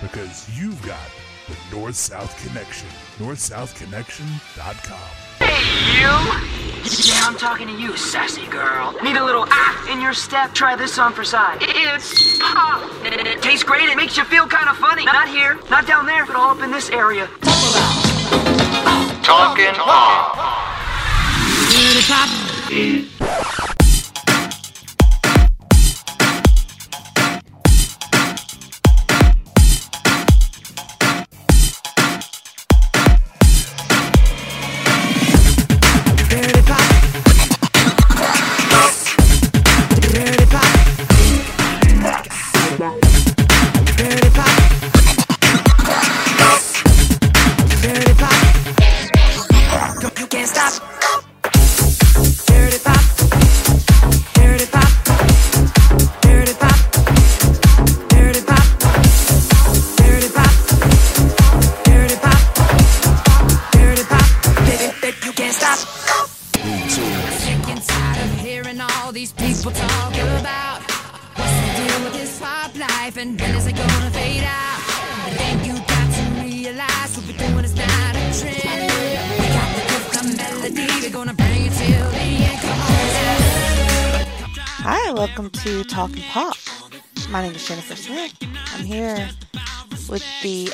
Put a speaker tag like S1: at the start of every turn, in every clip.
S1: because you've got the North South Connection. NorthSouthConnection.com.
S2: Hey, you! Yeah, I'm talking to you, sassy girl. Need a little ah in your step? Try this on for size. It's pop. It, it tastes great. It makes you feel kind of funny. Not here, not down there, but all up in this area.
S3: Talking Pop.
S4: You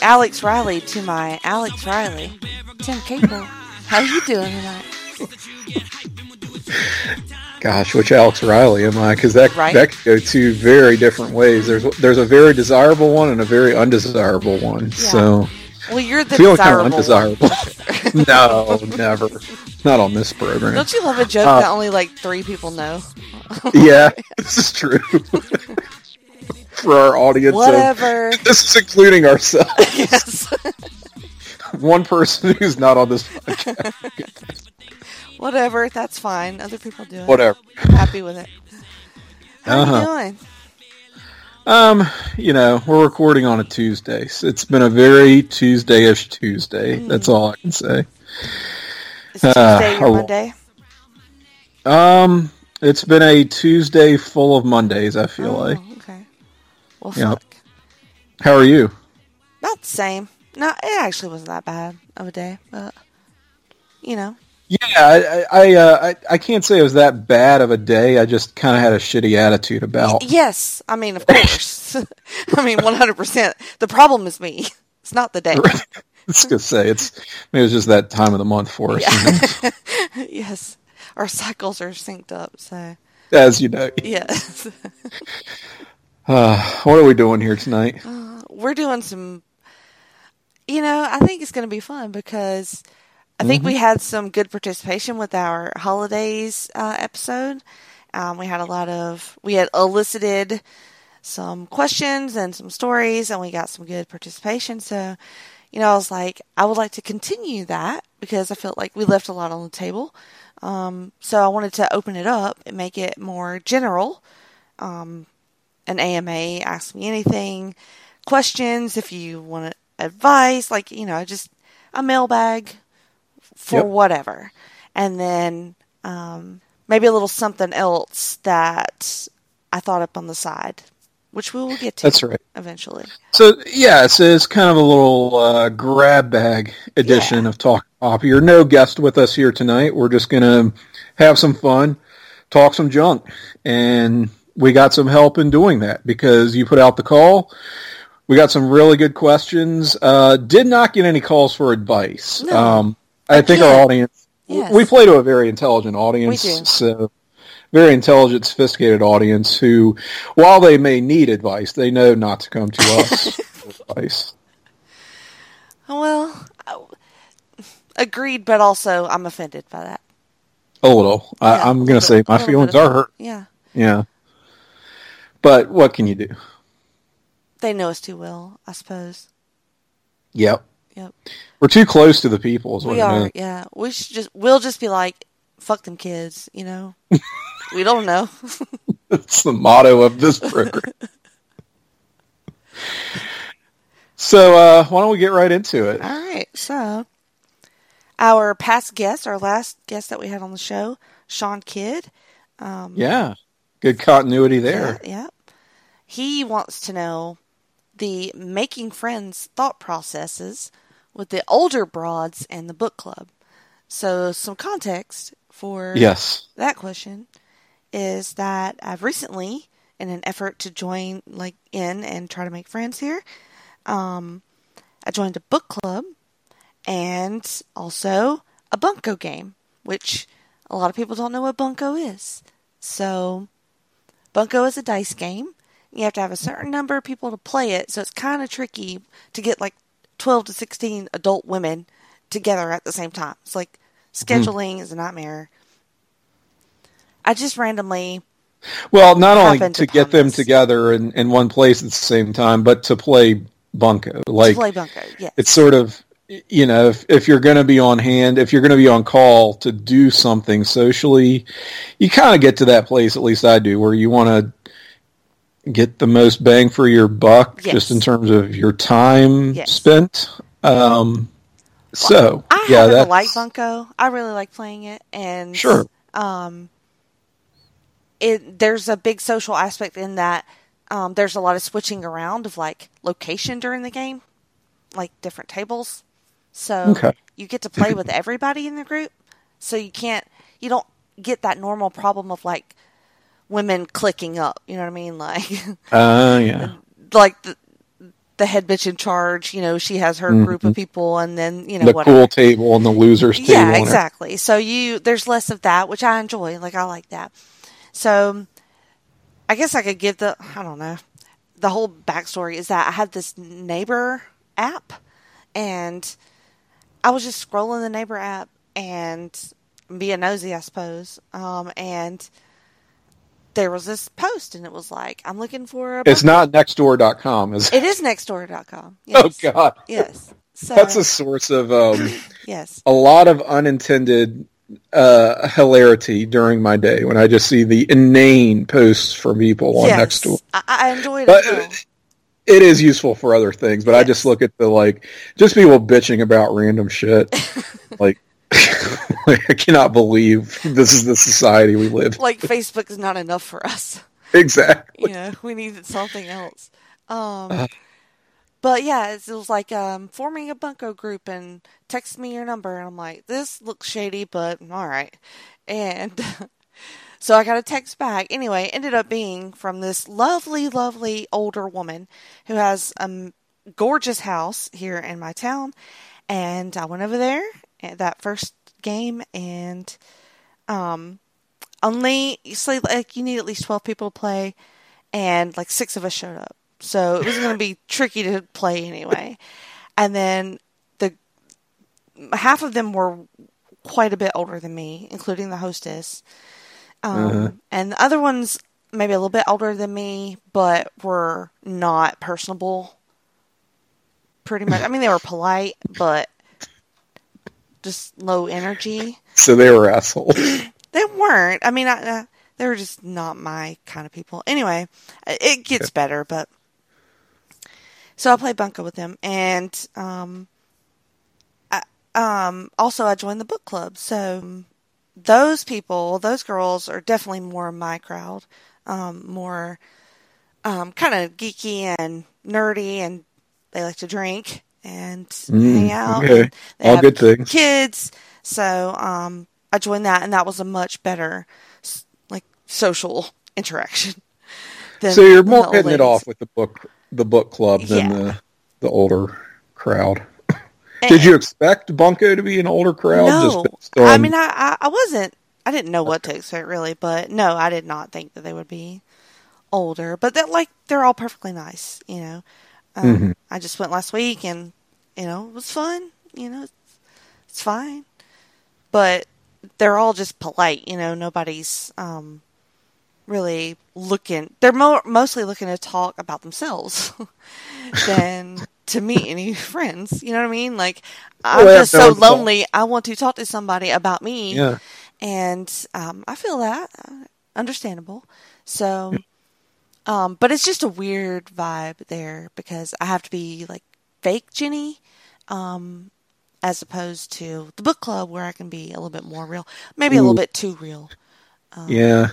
S5: Alex Riley to my Alex Riley, Tim Capel. How you doing tonight?
S6: Gosh, which Alex Riley am I? Because that
S5: Right.
S6: that could go two very different ways. There's there's a very desirable one and a very undesirable one. So
S5: Well, you're the
S6: feeling kind of undesirable. no, never. Not on this program.
S5: Don't you love a joke
S6: Uh,
S5: that only like three people know?
S6: yeah, this is true. For our audience, of- this is including ourselves.
S5: yes.
S6: One person who's not on this podcast.
S5: Whatever. That's fine. Other people do it.
S6: Whatever.
S5: I'm happy with it. How
S6: Uh-huh.
S5: you doing?
S6: Um, you know, we're recording on a Tuesday. So it's been a very Tuesday-ish Tuesday. That's all I can say.
S5: Is Tuesday
S6: Uh,
S5: your
S6: oh.
S5: Monday?
S6: Um, it's been a Tuesday full of Mondays. I feel
S5: Oh,
S6: like.
S5: Well,
S6: Yep.
S5: fuck.
S6: How are you?
S5: About the same. No, it actually wasn't that bad of a day, but you know.
S6: Yeah, I I I, uh, I I can't say it was that bad of a day. I just kind of had a shitty attitude about.
S5: Yes, I mean, of course. I mean, one hundred percent. The problem is me. It's not the day.
S6: I was gonna say it's maybe it was just that time of the month for us, you know,
S5: yes, our cycles are synced up. So
S6: as you know.
S5: yes,
S6: Uh, what are we doing here tonight?
S5: we're doing some. You know, I think it's going to be fun because I think we had some good participation with our holidays uh, episode. Um, we had a lot of we had elicited some questions and some stories, and we got some good participation. So, you know, I was like, I would like to continue that because I felt like we left a lot on the table. Um, so I wanted to open it up and make it more general. Um, an AMA, ask me anything, questions if you want advice, like, you know, just a mailbag for
S6: Yep.
S5: whatever. And then um, maybe a little something else that I thought up on the side, which we will get to
S6: That's right.
S5: eventually.
S6: So yeah, it's, it's kind of a little uh, grab bag edition
S5: Yeah.
S6: of Talk Pop. You're no guest with us here tonight. We're just gonna have some fun, talk some junk, and we got some help in doing that because you put out the call. We got some really good questions. Uh, did not get any calls for advice.
S5: No.
S6: Um, I think our audience.
S5: Yes.
S6: We play to a very intelligent audience.
S5: We do.
S6: So very intelligent, sophisticated audience who, while they may need advice, they know not to come to us for advice.
S5: Well, I- agreed, but also I'm offended by that.
S6: A little. I,
S5: Yeah,
S6: I'm going to say my feelings are hurt.
S5: Yeah,
S6: Yeah. But what can you do?
S5: they know us too well, I suppose.
S6: Yep.
S5: Yep,
S6: We're too close to the people. Is what
S5: we are. Yeah, we should just we'll just be like, fuck them kids, you know. we don't know.
S6: That's the motto of this program. so uh, why don't we get right into it?
S5: All right, so our past guest, our last guest that we had on the show, Sean Kidd.
S6: Yeah. Good continuity there.
S5: Yeah, yeah. He wants to know the making friends thought processes with the older broads and the book club. So, some context for
S6: Yes.
S5: that question is that I've recently, in an effort to join like in and try to make friends here, um, I joined a book club and also a bunko game, which a lot of people don't know what bunko is. So, bunko is a dice game. You have to have a certain number of people to play it, so it's kind of tricky to get like 12 to 16 adult women together at the same time. It's like scheduling is a nightmare. I just randomly
S6: Well, not only to get them
S5: this.
S6: together in, in one place at the same time, but to play bunco. Like
S5: play bunko. Yes.
S6: it's sort of you know if, if you're going to be on hand if you're going to be on call to do something socially you kind of get to that place at least i do where you want to get the most bang for your buck
S5: Yes.
S6: just in terms of your time
S5: Yes.
S6: spent um so
S5: I
S6: yeah that's
S5: like bunko. I really like playing it, and
S6: Sure.
S5: Um, it there's a big social aspect in that. Um, there's a lot of switching around of like location during the game, like different tables. So
S6: Okay.
S5: you get to play with everybody in the group. So you can't, you don't get that normal problem of like women clicking up. You know what I mean? Like,
S6: uh yeah
S5: like the the head bitch in charge. You know, she has her group of people, and then you know
S6: Mm-hmm. the
S5: whatever.
S6: cool table and the losers table
S5: Yeah, exactly. So you there's less of that, which I enjoy. Like I like that. So I guess I could give the I don't know. The whole backstory is that I had this neighbor app and I was just scrolling the neighbor app and being nosy, I suppose. Um, and there was this post and it was like, I'm looking for a
S6: it's
S5: book-
S6: not nextdoor.com is it?
S5: it is nextdoor.com.
S6: oh god
S5: Yes. So
S6: that's a source of um
S5: yes.
S6: a lot of unintended uh, hilarity during my day when I just see the inane posts from people on
S5: yes.
S6: Nextdoor.
S5: I, I enjoyed it.
S6: But
S5: well.
S6: it is useful for other things, but I just look at the like just people bitching about random shit. like, I cannot believe this is the society we live.
S5: like Facebook is not enough for us.
S6: exactly.
S5: You know, we needed something else. Um, but yeah, it was like um, forming a bunko group and text me your number, and I'm like, this looks shady, but all right. And so I got a text back. Anyway, ended up being from this lovely, lovely older woman who has a gorgeous house here in my town, and I went over there that first game and um only so like you need at least 12 people to play and like six of us showed up. So it was going to be tricky to play anyway. And then the half of them were quite a bit older than me including the hostess. Um, and the other ones maybe a little bit older than me but were not personable. Pretty much i mean they were polite but just low energy
S6: So they were assholes.
S5: they weren't. I mean, I, uh, they were just not my kind of people. Anyway, it gets better, but so I played bunko with them, and um, I, um, also I joined the book club. So those people, those girls, are definitely more my crowd, um, more um, kind of geeky and nerdy, and they like to drink and hang out.
S6: okay.
S5: and they
S6: All good things.
S5: Kids. So um, I joined that, and that was a much better like social interaction. Than
S6: So you're more hitting it off with the book the book club than
S5: Yeah.
S6: the the older crowd. Did you expect Bunko to be an older crowd?
S5: No,
S6: based
S5: I mean, I, I I wasn't. I didn't know what to expect really, but no, I did not think that they would be older. But that like they're all perfectly nice, you know. Um,
S6: Mm-hmm.
S5: I just went last week, and you know, it was fun. You know, it's, it's fine. But they're all just polite. You know, nobody's um, really looking. They're mo- mostly looking to talk about themselves than to meet any friends. You know what I mean? Like I'm
S6: Well,
S5: just so lonely. I want to talk to somebody about me.
S6: Yeah.
S5: And um, I feel that uh, understandable. So, um, but it's just a weird vibe there because I have to be like fake Jenny, um, as opposed to the book club where I can be a little bit more real, maybe a little bit too real.
S6: Yeah.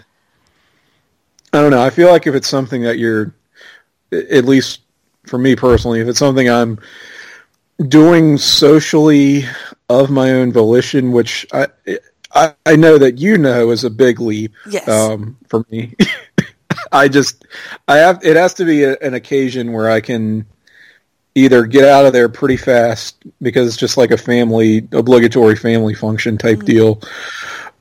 S6: I don't know. I feel like if it's something that you're, at least for me personally, if it's something I'm doing socially of my own volition, which I I, I know that you know is a big leap
S5: Yes.
S6: um, for me. I just I have it has to be a, an occasion where I can either get out of there pretty fast because it's just like a family obligatory family function type deal,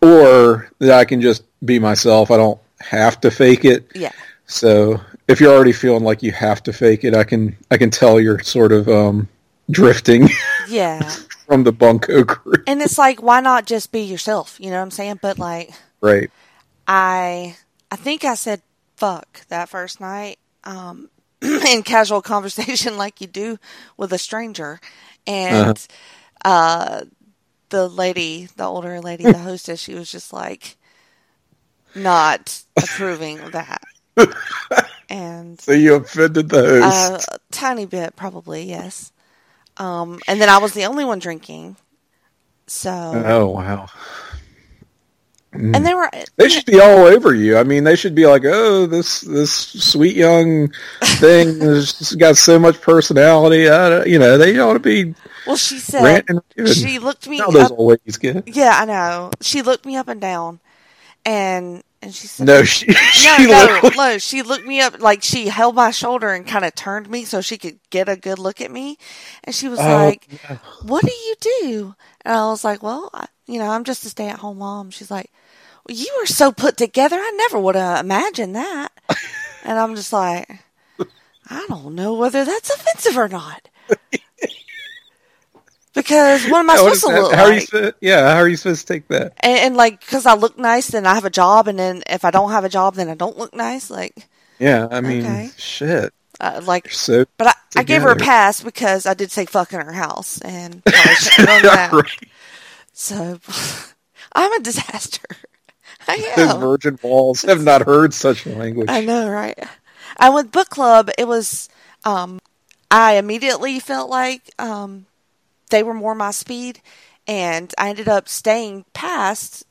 S6: or that I can just be myself. I don't have to fake it.
S5: Yeah.
S6: So if you're already feeling like you have to fake it, I can I can tell you're sort of um, drifting
S5: Yeah.
S6: from the bunko group.
S5: and it's like, why not just be yourself? You know what I'm saying? But like,
S6: Right.
S5: I I think I said fuck that first night um, in casual conversation like you do with a stranger, and uh the lady, the older lady, the hostess, she was just like not approving of that, and
S6: So you offended the
S5: uh,
S6: host.
S5: a tiny bit probably yes. Um, and then I was the only one drinking, so
S6: oh wow. Mm.
S5: and they were
S6: They should be all over you. I mean, they should be like, "Oh, this this sweet young thing has got so much personality." I you know, they ought to be
S5: well. She said she looked me
S6: How those
S5: up
S6: old ladies get.
S5: Yeah, I know. She looked me up and down, and and she said,
S6: No, she,
S5: no,
S6: she
S5: no,
S6: literally-
S5: no." She looked me up like she held my shoulder and kind of turned me so she could get a good look at me, and she was
S6: Oh,
S5: like, "What do you do?" And I was like, "Well, I, you know, I'm just a stay-at-home mom." She's like, "You are so put together. I never would have imagined that." and I'm just like, "I don't know whether that's offensive or not." Because what am I supposed to look
S6: how are you?
S5: like?
S6: supposed- Yeah, how are you supposed to take that?
S5: and, and like because I look nice, then I have a job, and then if I don't have a job, then I don't look nice. Like,
S6: Yeah, I mean,
S5: Okay.
S6: shit.
S5: uh, like,
S6: So,
S5: but I, I gave her a pass because I did say fuck in her house, and probably shouldn't have done that.
S6: Right.
S5: So I'm a disaster. I am.
S6: virgin walls have not heard such language.
S5: I know, right? And with book club, it was. Um, I immediately felt like um, they were more my speed, and I ended up staying past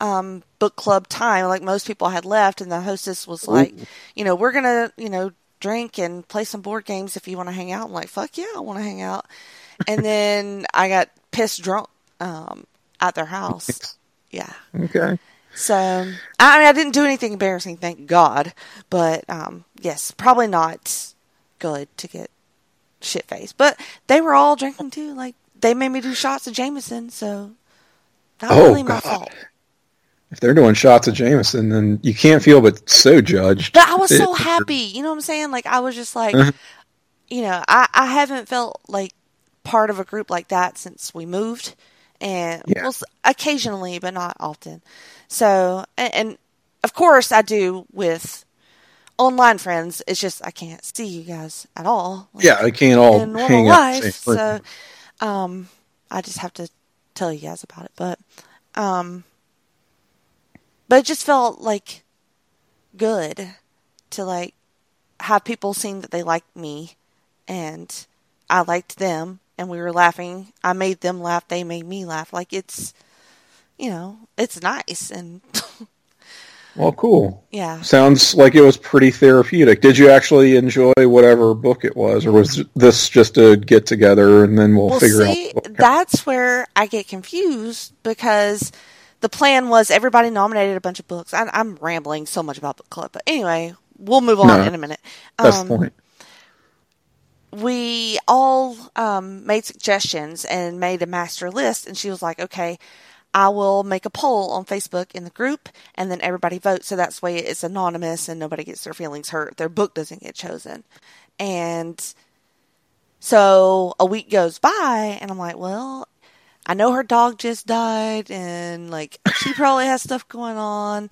S5: um, book club time. Like most people had left, and the hostess was like, "You know, we're gonna, you know, drink and play some board games if you want to hang out." I'm like, "Fuck yeah, I want to hang out." And then I got pissed drunk um, at their house. Yeah.
S6: Okay.
S5: So I mean, I didn't do anything embarrassing, thank God. But um, yes, probably not good to get shit faced. But they were all drinking too. Like they made me do shots of Jameson, so not
S6: Oh,
S5: really my
S6: God.
S5: fault.
S6: If they're doing shots of Jameson, then you can't feel but so judged.
S5: But I was so happy. You know what I'm saying? Like I was just like,
S6: Uh-huh.
S5: you know, I I haven't felt like part of a group like that since we moved, and
S6: Yeah.
S5: well, occasionally, but not often. So, and, and of course, I do with online friends. It's just I can't see you guys at all. like,
S6: Yeah, I can't all
S5: in normal
S6: hang out.
S5: life. So, um, I just have to tell you guys about it. But, um, but it just felt like good to like have people seem that they liked me and I liked them and we were laughing. I made them laugh. They made me laugh. Like it's, you know, it's nice and
S6: well, cool.
S5: yeah.
S6: Sounds like it was pretty therapeutic. Did you actually enjoy whatever book it was, or was this just a get together and then we'll,
S5: Well,
S6: figure
S5: see,
S6: out?
S5: that's where I get confused because the plan was everybody nominated a bunch of books. I, I'm rambling so much about book club, but anyway, we'll move on
S6: No,
S5: in a minute.
S6: That's
S5: Um,
S6: the point.
S5: We all um, made suggestions and made a master list, and she was like, "Okay, I will make a poll on Facebook in the group, and then everybody votes. So that's way it's anonymous and nobody gets their feelings hurt. Their book doesn't get chosen." And so a week goes by, and I'm like, "Well, I know her dog just died, and like she probably has stuff going on.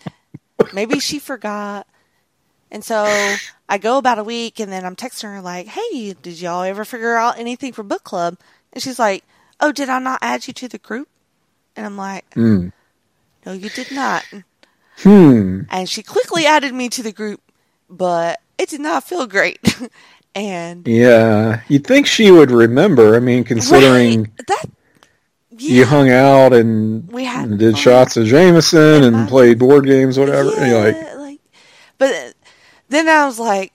S5: Maybe she forgot. And so I go about a week, and then I'm texting her like, "Hey, did y'all ever figure out anything for book club?" And she's like, "Oh, did I not add you to the group?" And I'm like,
S6: Mm.
S5: "No, you did not."
S6: Hmm.
S5: And she quickly added me to the group, but it did not feel great. and
S6: Yeah, you'd think she would remember. I mean, considering
S5: Right, that yeah,
S6: you hung out and,
S5: We had
S6: and did shots of Jameson and
S5: I-
S6: played board games, whatever. and you're like,
S5: like, but then I was like,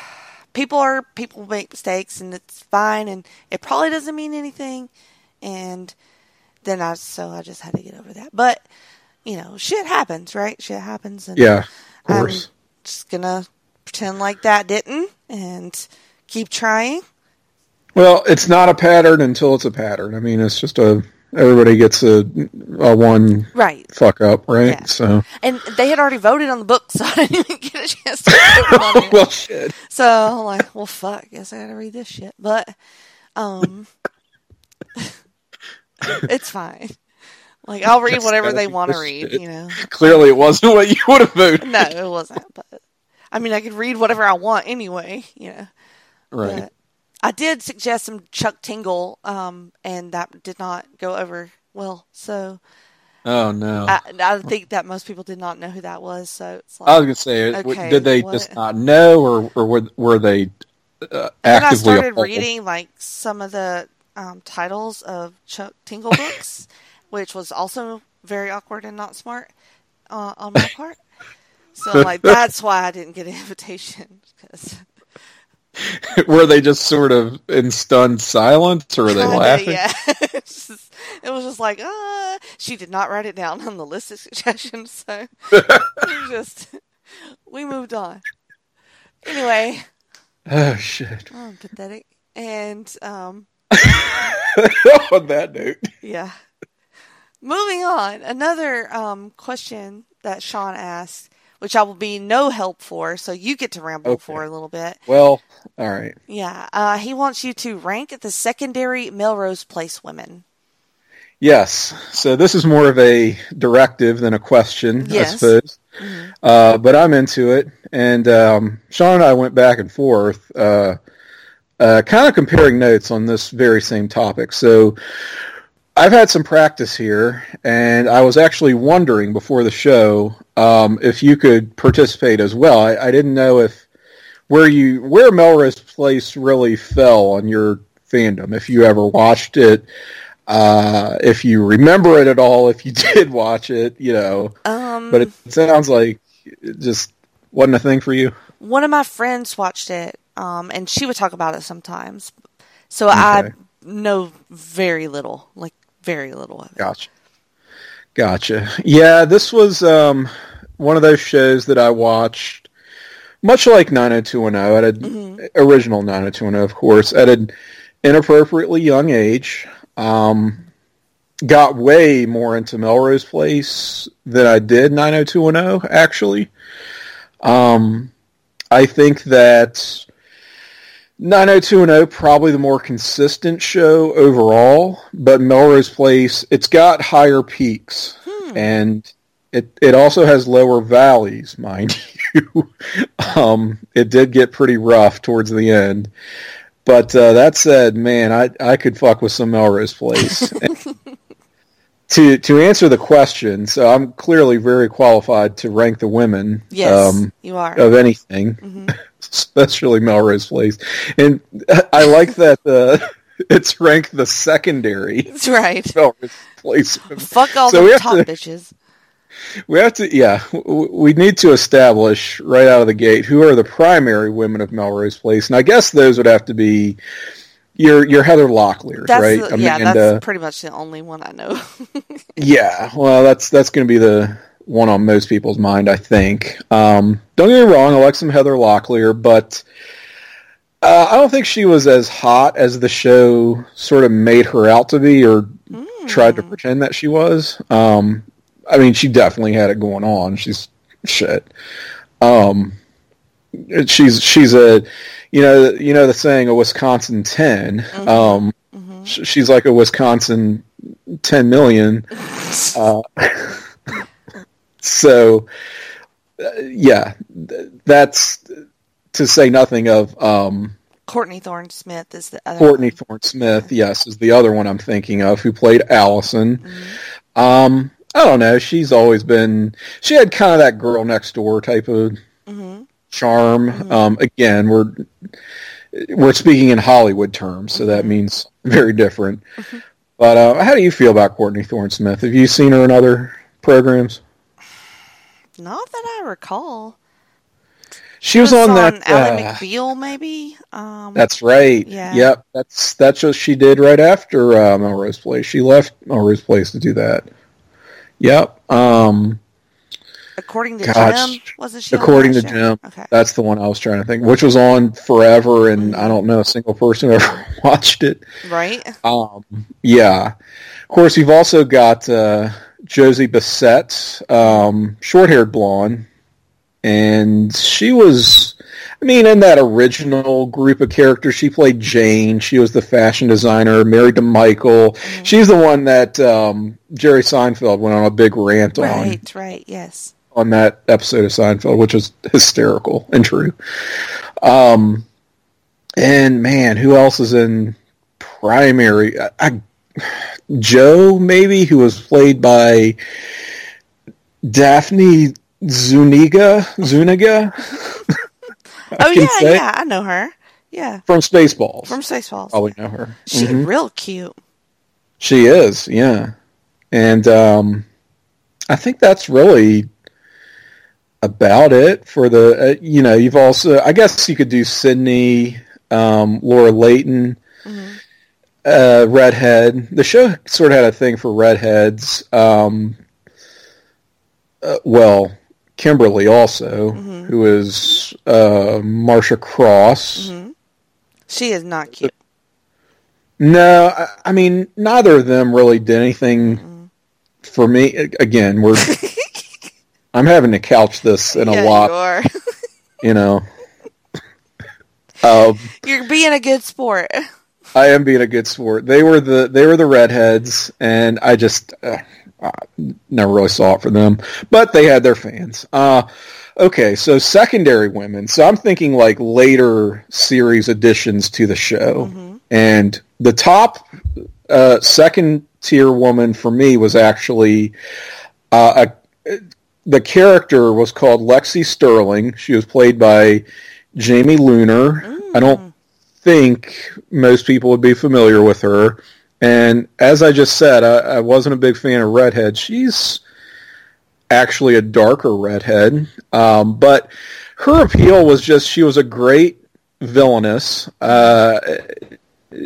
S5: people are people make mistakes and it's fine and it probably doesn't mean anything. And then I so I just had to get over that. But you know, shit happens, right? Shit happens, and
S6: yeah, of
S5: I'm just gonna pretend like that didn't and keep trying.
S6: Well, it's not a pattern until it's a pattern. I mean, it's just a everybody gets a, a one
S5: Right.
S6: fuck up, right?
S5: Yeah.
S6: So,
S5: And they had already voted on the book, so I didn't even get a chance to vote on it.
S6: well, shit.
S5: So I'm like, well, fuck, guess I gotta read this shit. But, um, it's fine. Like, I'll read whatever they want to read,
S6: shit.
S5: you know.
S6: Clearly, it wasn't what you would have voted.
S5: No, it wasn't. But I mean, I could read whatever I want anyway, you know.
S6: Right.
S5: But I did suggest some Chuck Tingle, um, and that did not go over well. So
S6: Oh no.
S5: I, I think that most people did not know who that was. So it's like,
S6: I was gonna say,
S5: Okay,
S6: did they
S5: what-
S6: just not know, or or were, were they uh,
S5: And I started
S6: appalled?
S5: reading like some of the um, titles of Chuck Tingle books, which was also very awkward and not smart uh, on my part. So I'm like, that's why I didn't get an invitation. 'cause-
S6: were they just sort of in stunned silence, or were they
S5: Kinda,
S6: laughing?
S5: Yeah, just- it was just like, uh, she did not write it down on the list of suggestions, so was just we moved on. Anyway,
S6: Oh shit!
S5: I'm pathetic, and um,
S6: On that note,
S5: Yeah. Moving on, another um, question that Sean asked, which I will be no help for, so you get to ramble
S6: Okay.
S5: for a little bit.
S6: well, all right.
S5: Yeah, uh, he wants you to rank the secondary Melrose Place women.
S6: Yes. So this is more of a directive than a question,
S5: Yes.
S6: I suppose. Uh, but I'm into it. And um, Sean and I went back and forth, uh, uh, kind of comparing notes on this very same topic. So I've had some practice here, and I was actually wondering before the show um, if you could participate as well. I, I didn't know if where you where Melrose Place really fell on your fandom. If you ever watched it, uh, if you remember it at all, if you did watch it, you know.
S5: Um,
S6: But it sounds like it just wasn't a thing for you.
S5: one of my friends watched it, um, and she would talk about it sometimes. So I know very little, like very little of it.
S6: Gotcha. Gotcha. Yeah, this was um, one of those shows that I watched, much like 90210, at an original 90210, of course, at an inappropriately young age. Um, got way more into Melrose Place than I did 90210, actually. Um, I think that 90210 probably the more consistent show overall, but Melrose Place it's got higher peaks and it it also has lower valleys, mind you. um, it did get pretty rough towards the end. But uh, that said, man, I I could fuck with some Melrose Place. to to answer the question, so I'm clearly very qualified to rank the women.
S5: Yes,
S6: um,
S5: you are.
S6: of anything, especially Melrose Place. And I like that uh, it's ranked the secondary
S5: That's right.
S6: Melrose Place.
S5: Fuck all
S6: So
S5: the top
S6: to-
S5: bitches.
S6: We have to, yeah, we need to establish right out of the gate who are the primary women of Melrose Place, and I guess those would have to be your your Heather Locklear,
S5: That's
S6: right?
S5: the, yeah, that's pretty much the only one I know.
S6: Yeah, well, that's that's going to be the one on most people's mind, I think. Um, don't get me wrong, I like some Heather Locklear, but uh, I don't think she was as hot as the show sort of made her out to be, or tried to pretend that she was. Um, I mean, she definitely had it going on. She's shit. Um, she's she's a, you know, you know the saying, a Wisconsin 10 Um, sh- she's like a Wisconsin ten million. Uh, so, uh, yeah, th- that's to say nothing of um,
S5: Courtney Thorne Smith is the other.
S6: Courtney. Thorne Smith. Yes, is the other one I'm thinking of who played Allison.
S5: Mm-hmm.
S6: Um, I don't know. She's always been. She had kind of that girl next door type of
S5: Mm-hmm.
S6: charm. Um, again, we're we're speaking in Hollywood terms, so
S5: Mm-hmm.
S6: that means very different. But uh, how do you feel about Courtney Thorne Smith? Have you seen her in other programs?
S5: Not that I recall.
S6: She was,
S5: Just
S6: on that.
S5: Ally
S6: uh,
S5: McBeal, maybe. Um,
S6: That's right.
S5: Yeah.
S6: Yep. That's that's what she did right after uh, Melrose Place. She left Melrose Place to do that. Yep. Um,
S5: according to
S6: gosh.
S5: Jim, wasn't she?
S6: according to
S5: show?
S6: Jim,
S5: Okay.
S6: that's the one I was trying to think, which was on forever, and I don't know a single person who ever watched it.
S5: right.
S6: Um, yeah. Of course, you've also got uh, Josie Bissett, um, short-haired blonde, and she was. I mean, in that original group of characters, she played Jane. She was the fashion designer, married to Michael. She's the one that um, Jerry Seinfeld went on a big rant on
S5: Right. Right. Yes.
S6: on that episode of Seinfeld, which was hysterical and true. Um, and man, who else is in primary? I, I, Jo, maybe, who was played by Daphne Zuniga, Zuniga
S5: oh yeah,
S6: say-
S5: yeah, I know her. Yeah,
S6: from Spaceballs.
S5: from Spaceballs.
S6: Probably know her.
S5: She's
S6: Mhm.
S5: real cute.
S6: She is, yeah. And um, I think that's really about it for the. Uh, you know, you've also. I guess you could do Sydney, um, Laura Leighton, uh, redhead. The show sort of had a thing for redheads. Um, uh, well, Kimberly also, who is uh, Marcia Cross.
S5: She is not cute.
S6: No, I, I mean neither of them really did anything for me. Again, we're I'm having to couch this in
S5: yeah,
S6: a lot,
S5: you
S6: you know. Um,
S5: You're being a good sport.
S6: I am being a good sport. They were the they were the redheads, and I just uh, never really saw it for them. But they had their fans. Uh, okay, so secondary women. So I'm thinking like later series additions to the show, and the top uh, second tier woman for me was actually uh, a, the character was called Lexi Sterling. She was played by Jamie Luner. I don't think most people would be familiar with her. And as I just said, I, I wasn't a big fan of redhead. She's actually a darker redhead, um, but her appeal was just she was a great villainess. Uh,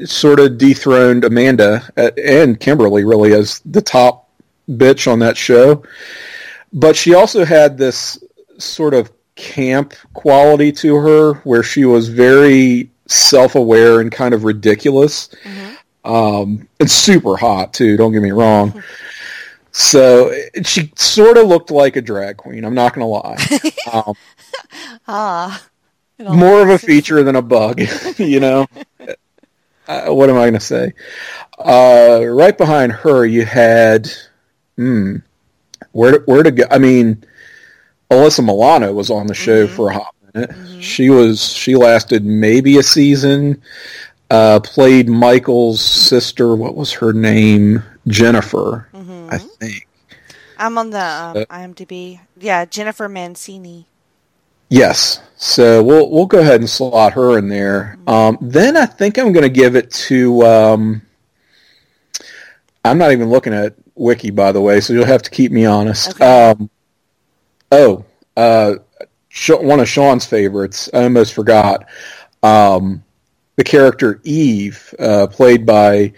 S6: sort of dethroned Amanda uh, and Kimberly really as the top bitch on that show. But she also had this sort of camp quality to her where she was very self-aware and kind of ridiculous. Um, and super hot too, don't get me wrong. So she sort of looked like a drag queen. I'm not going to lie. Um,
S5: Ah.
S6: More of a feature than a bug, you know. Uh, what am I going to say? Uh, right behind her, you had, hmm, where to, where to go? I mean, Alyssa Milano was on the show for a hot minute. She was she lasted maybe a season. Uh, played Michael's sister. What was her name? Jennifer, I think.
S5: I'm on the um,
S6: Uh,
S5: IMDb. Yeah, Jennifer Mancini.
S6: Yes. So we'll we'll go ahead and slot her in there. Um, then I think I'm going to give it to. Um, I'm not even looking at Wiki, by the way, so you'll have to keep me honest.
S5: Okay.
S6: Um, oh, uh, one of Sean's favorites. I almost forgot. Um, the character Eve, uh, played by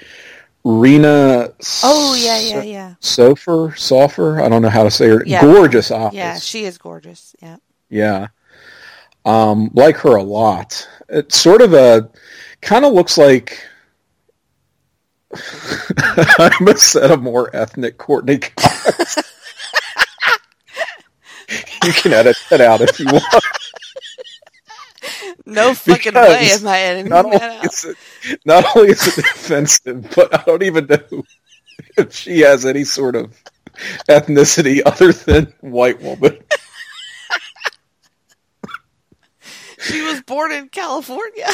S6: Rena.
S5: Oh yeah, yeah, yeah,
S6: Sofer, Sofer. I don't know how to say her.
S5: Yeah.
S6: Gorgeous eyes.
S5: yeah. She is gorgeous. Yeah.
S6: Yeah. Um, like her a lot. It's sort of a kind of looks like I almost said a more ethnic Courteney Cox. you can edit that out if you want.
S5: No fucking
S6: Because
S5: way am I editing
S6: Not only,
S5: that out.
S6: is it, not only is it offensive, but I don't even know if she has any sort of ethnicity other than white woman.
S5: She was born in California.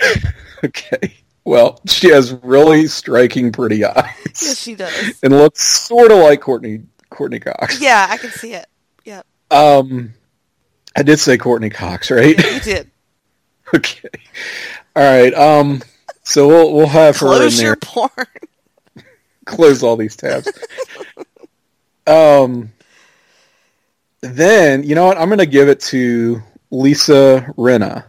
S6: Okay. Well, she has really striking pretty eyes.
S5: yes, she does.
S6: and looks sort of like Courteney Courteney Cox.
S5: Yeah, I can see it.
S6: Um, I did say Courteney Cox, right?
S5: you did.
S6: okay. All right. Um, so we'll we'll have her in
S5: Close
S6: there.
S5: your porn.
S6: Close all these tabs. um, then you know what? I'm going to give it to Lisa Rinna.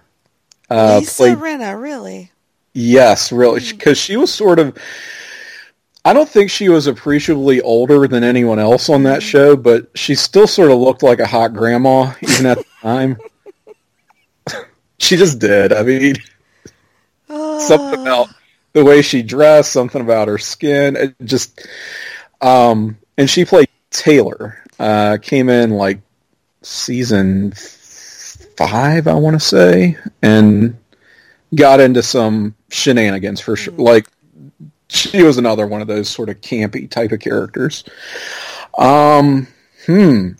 S6: Uh,
S5: Lisa
S6: played
S5: Rinna, really?
S6: Yes, really, because she was sort of. I don't think she was appreciably older than anyone else on that show, but she still sort of looked like a hot grandma even at the time. she just did. I mean, something about the way she dressed, something about her skin, it just. Um, and she played Taylor. Uh, came in like season five, I want to say, and got into some shenanigans for sure. Like she was another one of those sort of campy type of characters. Um, hmm.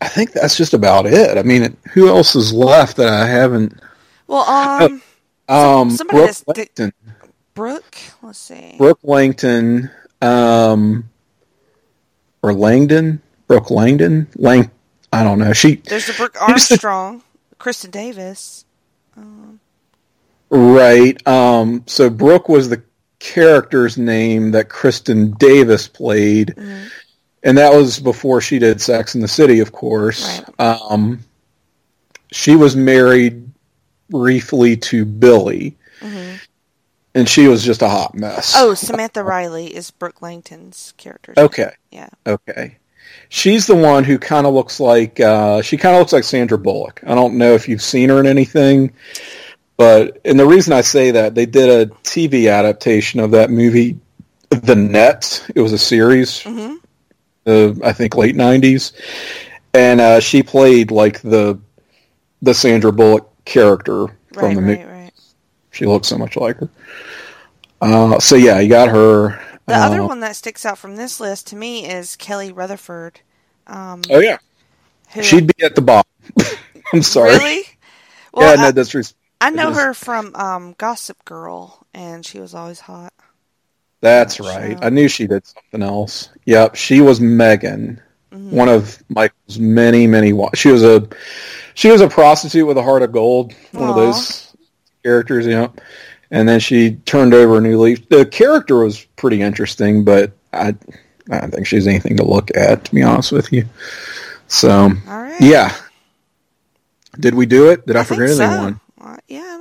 S6: I think that's just about it. I mean, who else is left that I haven't?
S5: Well, um,
S6: Um,
S5: somebody
S6: Brooke Langton.
S5: Brooke. Let's see.
S6: Brooke Langton. Um, or Langdon. Brooke Langdon. Lang. I don't know. She
S5: There's the Brooke Armstrong, Kristin Davis.
S6: Right. Um, so Brooke was the character's name that Kristin Davis played, and that was before she did Sex in the City, of course. Um, she was married briefly to Billy, and she was just a hot mess.
S5: Oh, Samantha Riley is Brooke Langton's character.
S6: okay.
S5: Yeah.
S6: Okay. She's the one who kind of looks like uh, she kind of looks like Sandra Bullock. I don't know if you've seen her in anything, but and the reason I say that they did a TV adaptation of that movie, The Net. It was a series, uh, I think late '90s, and uh, she played like the the Sandra Bullock character from
S5: Right,
S6: the movie.
S5: right, right.
S6: She looks so much like her. Uh, so yeah, you got her.
S5: The other
S6: Uh,
S5: one that sticks out from this list to me is Kelly Rutherford. Um,
S6: Oh yeah,
S5: who
S6: she'd be at the bottom. I'm sorry.
S5: really. Well,
S6: yeah, no, that's res-
S5: I know her from um, Gossip Girl, and she was always hot.
S6: that's
S5: Not
S6: right.
S5: sure.
S6: I knew she did something else. Yep, she was Megan,
S5: Mm-hmm.
S6: one of Michael's many, many. Wa- she was a she was a prostitute with a heart of gold. One of those characters, yep. And then she turned over a new leaf. The character was pretty interesting, but I I don't think she's anything to look at, to be honest with you. So
S5: All right.
S6: yeah. Did we do it? Did I,
S5: I think
S6: forget
S5: so.
S6: anyone?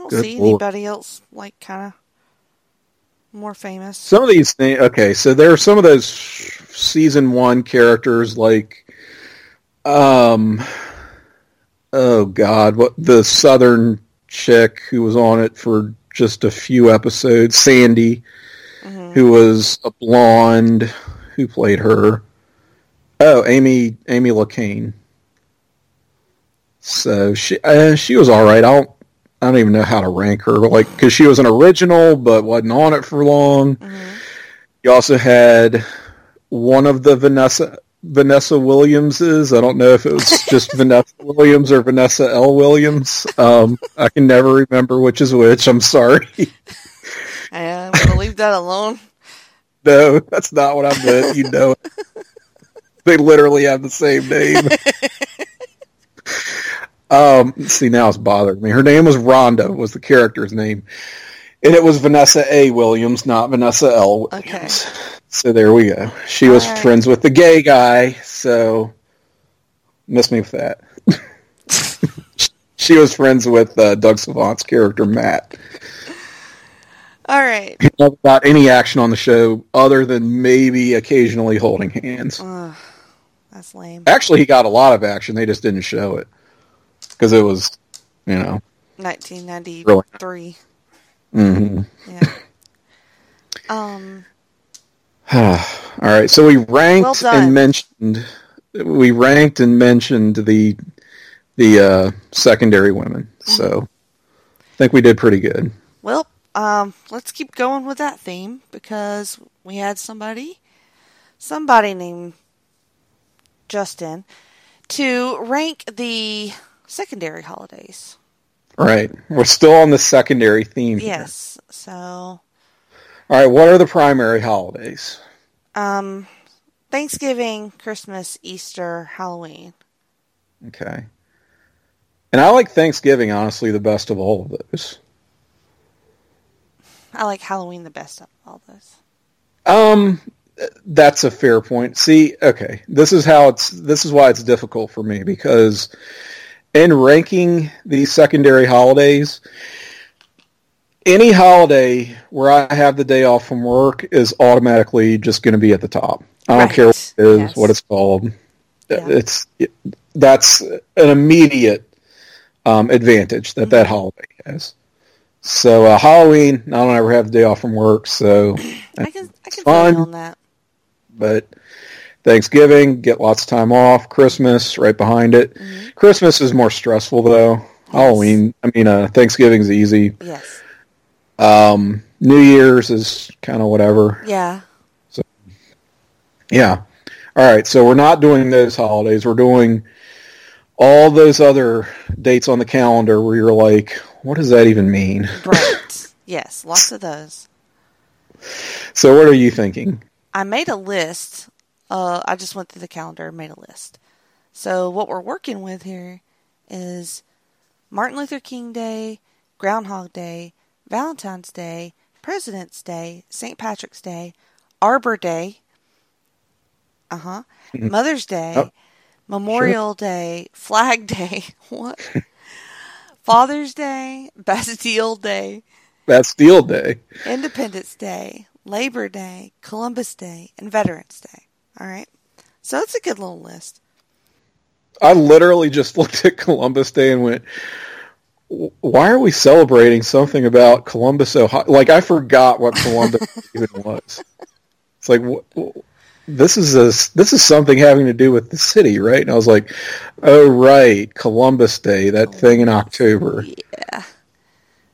S5: Don't
S6: Good
S5: see
S6: lord.
S5: anybody else like kind of more famous.
S6: Some of these things, okay, so there are some of those season one characters like, um, oh god, what the southern chick who was on it for just a few episodes, Sandy, who was a blonde, who played her. Oh, Amy, Amy Locane. So she, uh, she was all right. I don't, I don't even know how to rank her, like because she was an original but wasn't on it for long. You also had one of the Vanessa Vanessa Williamses. I don't know if it was just Vanessa Williams or Vanessa L. Williams. Um, I can never remember which is which. I'm sorry.
S5: And I'm gonna leave that alone.
S6: no, that's not what I meant. You know, they literally have the same name. Um, see, now it's bothering me. Her name was Rhonda, was the character's name. And it was Vanessa A. Williams, not Vanessa L. Williams.
S5: Okay.
S6: So there we go. She was friends with the gay guy, so miss me with that. she was friends with uh, Doug Savant's character, Matt.
S5: All right.
S6: Never got any action on the show other than maybe occasionally holding hands.
S5: Ugh, that's lame.
S6: Actually, he got a lot of action. They just didn't show it because it was, you know.
S5: 1993.
S6: hmm
S5: Yeah. Um.
S6: All right, so we ranked
S5: Well
S6: and mentioned we ranked and mentioned the the uh, secondary women.
S5: Mm-hmm.
S6: So I think we did pretty good.
S5: Well, um, let's keep going with that theme because we had somebody, somebody named Justin, to rank the secondary holidays.
S6: Right. We're still on the secondary theme. here.
S5: Yes. So,
S6: All right. What are the primary holidays?
S5: um, Thanksgiving, Christmas, Easter, Halloween.
S6: Okay. And I like Thanksgiving, honestly, the best of all of those.
S5: I like Halloween the best of all those.
S6: Um, that's a fair point. See, okay, this is how it's. This is why it's difficult for me because in ranking these secondary holidays, any holiday where I have the day off from work is automatically just going to be at the top. I don't
S5: Right.
S6: care what it is,
S5: Yes.
S6: what it's called.
S5: Yeah.
S6: It's that's an immediate um, advantage that
S5: Mm-hmm.
S6: that holiday has. So uh, Halloween, I don't ever have the day off from work, so
S5: I can I can
S6: fun.
S5: on that.
S6: but Thanksgiving, get lots of time off. Christmas, right behind it.
S5: Mm-hmm.
S6: Christmas is more stressful though. Halloween, I mean, uh, Thanksgiving's easy.
S5: Yes.
S6: Um, New Year's is kind of whatever.
S5: Yeah.
S6: So, Yeah. All right. So we're not doing those holidays. We're doing all those other dates on the calendar where you're like, what does that even mean?
S5: Right. yes. Lots of those.
S6: So what are you thinking?
S5: I made a list. Uh, I just went through the calendar and made a list. So what we're working with here is Martin Luther King Day, Groundhog Day, Valentine's Day, President's Day, St. Patrick's Day, Arbor Day, uh huh, Mother's Day,
S6: Oh,
S5: Memorial Day, Flag Day, what? Father's Day, Bastille Day,
S6: Bastille Day.
S5: Independence Day, Labor Day, Columbus Day, and Veterans Day. All right. So it's a good little list.
S6: I literally just looked at Columbus Day and went, "Why are we celebrating something about Columbus, Ohio?" Like I forgot what Columbus even was. It's like wh- this is a this is something having to do with the city, right? And I was like, "Oh, right, Columbus Day, that thing in October."
S5: Yeah.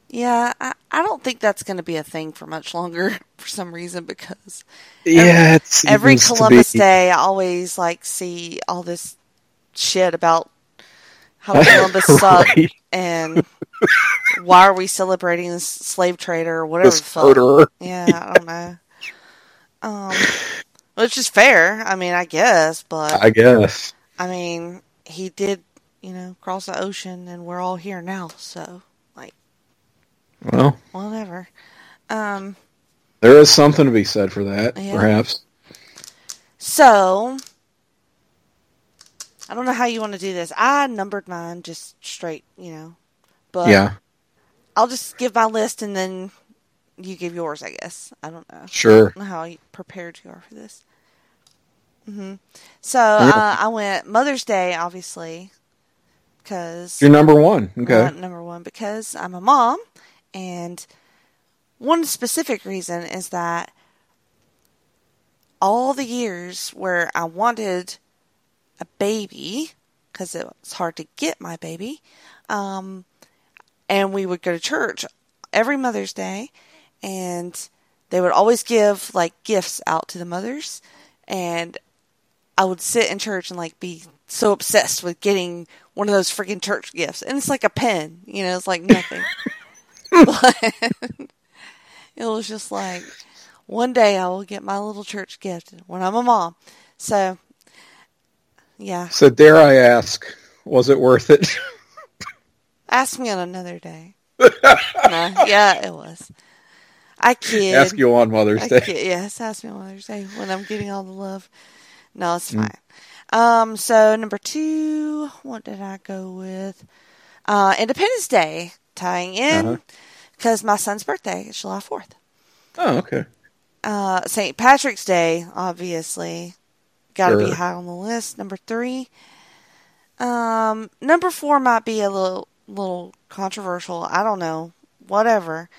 S5: Yeah, I, I don't think that's going to be a thing for much longer for some reason because
S6: Yeah, it's
S5: every Columbus Day I always like see all this shit about how Columbus sucked
S6: Right.
S5: and why are we celebrating this slave trader or whatever
S6: This
S5: the fuck.
S6: murderer.
S5: Yeah, I don't know. Um, which is fair. I mean, I guess, but
S6: I guess.
S5: I mean, he did, you know, cross the ocean, and we're all here now. So,
S6: Well,
S5: whatever. Um,
S6: there is something to be said for that,
S5: Yeah.
S6: perhaps.
S5: so I don't know how you want to do this. I numbered mine just straight, you know, but
S6: yeah,
S5: I'll just give my list and then you give yours. I guess I don't know.
S6: sure.
S5: don't know how prepared you are for this. Mm-hmm. So uh, I went Mother's Day, obviously, because
S6: You're number one. Okay.
S5: number one because I'm a mom, and one specific reason is that all the years where I wanted a baby, because it was hard to get my baby, um, and we would go to church every Mother's Day, and they would always give like gifts out to the mothers, and I would sit in church and like be so obsessed with getting one of those freaking church gifts, and it's like a pen, you know, it's like nothing. but it was just like one day I will get my little church gift when I'm a mom. So, yeah,
S6: So dare I ask, was it worth it?
S5: ask me on another day. no, yeah, it was. I kid.
S6: ask you on Mother's
S5: I
S6: Day.
S5: kid. Yes, ask me on Mother's Day when I'm getting all the love. No,
S6: Mm.
S5: it's fine. Um, so number two, what did I go with? Uh, Independence Day, tying in
S6: Uh-huh.
S5: because my son's birthday is July fourth.
S6: Oh, okay.
S5: Uh, St. Patrick's Day, obviously, got to be high on the list. Number three. Um, number four might be a little little controversial. I don't know. Whatever.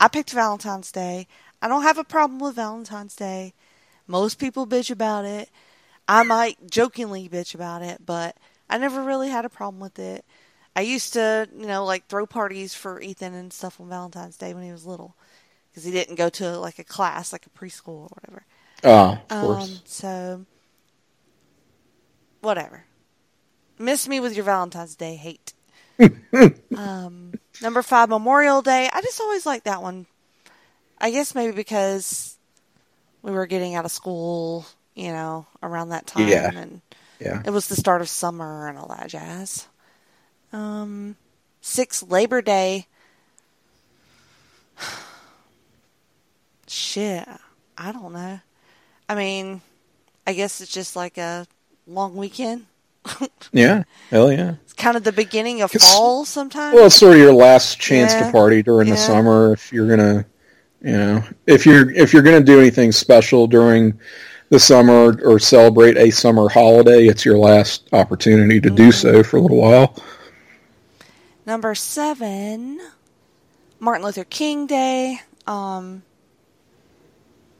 S5: I picked Valentine's Day. I don't have a problem with Valentine's Day. Most people bitch about it. I might jokingly bitch about it, but I never really had a problem with it. I used to, you know, like throw parties for Ethan and stuff on Valentine's Day when he was little, because he didn't go to like a class, like a preschool or whatever.
S6: Ah, of
S5: Um,
S6: course.
S5: so whatever. Miss me with your Valentine's Day hate. um, number five, Memorial Day. I just always like that one. I guess maybe because we were getting out of school, you know, around that time,
S6: Yeah.
S5: and
S6: yeah.
S5: it was the start of summer and all that jazz. Um, six, Labor Day. Shit, I don't know. I mean, I guess it's just like a long weekend.
S6: Yeah. Hell yeah.
S5: It's kind of the beginning of fall sometimes.
S6: Well, it's sort of your last chance
S5: Yeah.
S6: to party during the summer if you're gonna, you know, if you're if you're gonna do anything special during the summer or celebrate a summer holiday, it's your last opportunity to do so for a little while.
S5: Number seven, Martin Luther King Day. Um,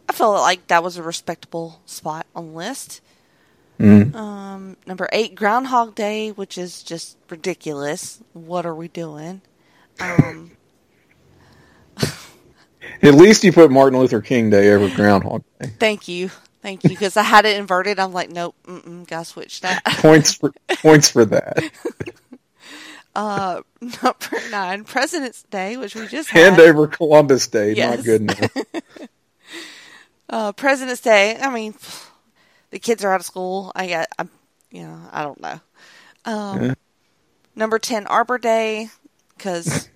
S5: I felt like that was a respectable spot on the list.
S6: Mm.
S5: Um, number eight, Groundhog Day, which is just ridiculous. What are we doing? Um,
S6: At least you put Martin Luther King Day over Groundhog Day.
S5: thank you, thank you, because I had it inverted. I'm like, nope, gotta switch that.
S6: Points for points for that.
S5: Uh, number nine, President's Day, which we just had.
S6: Hand over Columbus Day.
S5: Yes.
S6: Not good enough.
S5: uh, President's Day. I mean, the kids are out of school. I got, I'm, you know, I don't know. Um,
S6: Yeah.
S5: Number ten, Arbor Day, because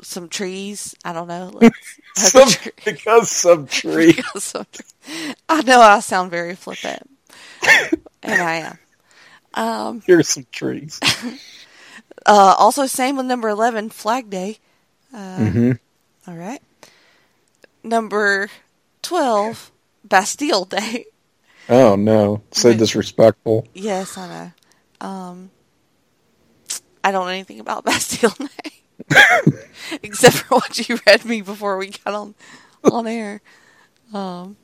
S5: some trees. I don't know. Let's
S6: Some,
S5: tree-
S6: because some trees.
S5: because some I know I sound very flippant, and I am. Um,
S6: Here's some trees.
S5: uh, also, same with number eleven, Flag Day. Uh,
S6: hmm
S5: All right. Number twelve, Bastille Day.
S6: Oh no, so disrespectful.
S5: Yes, I know. Um, I don't know anything about Bastille Day, except for what you read me before we got on on air. Um,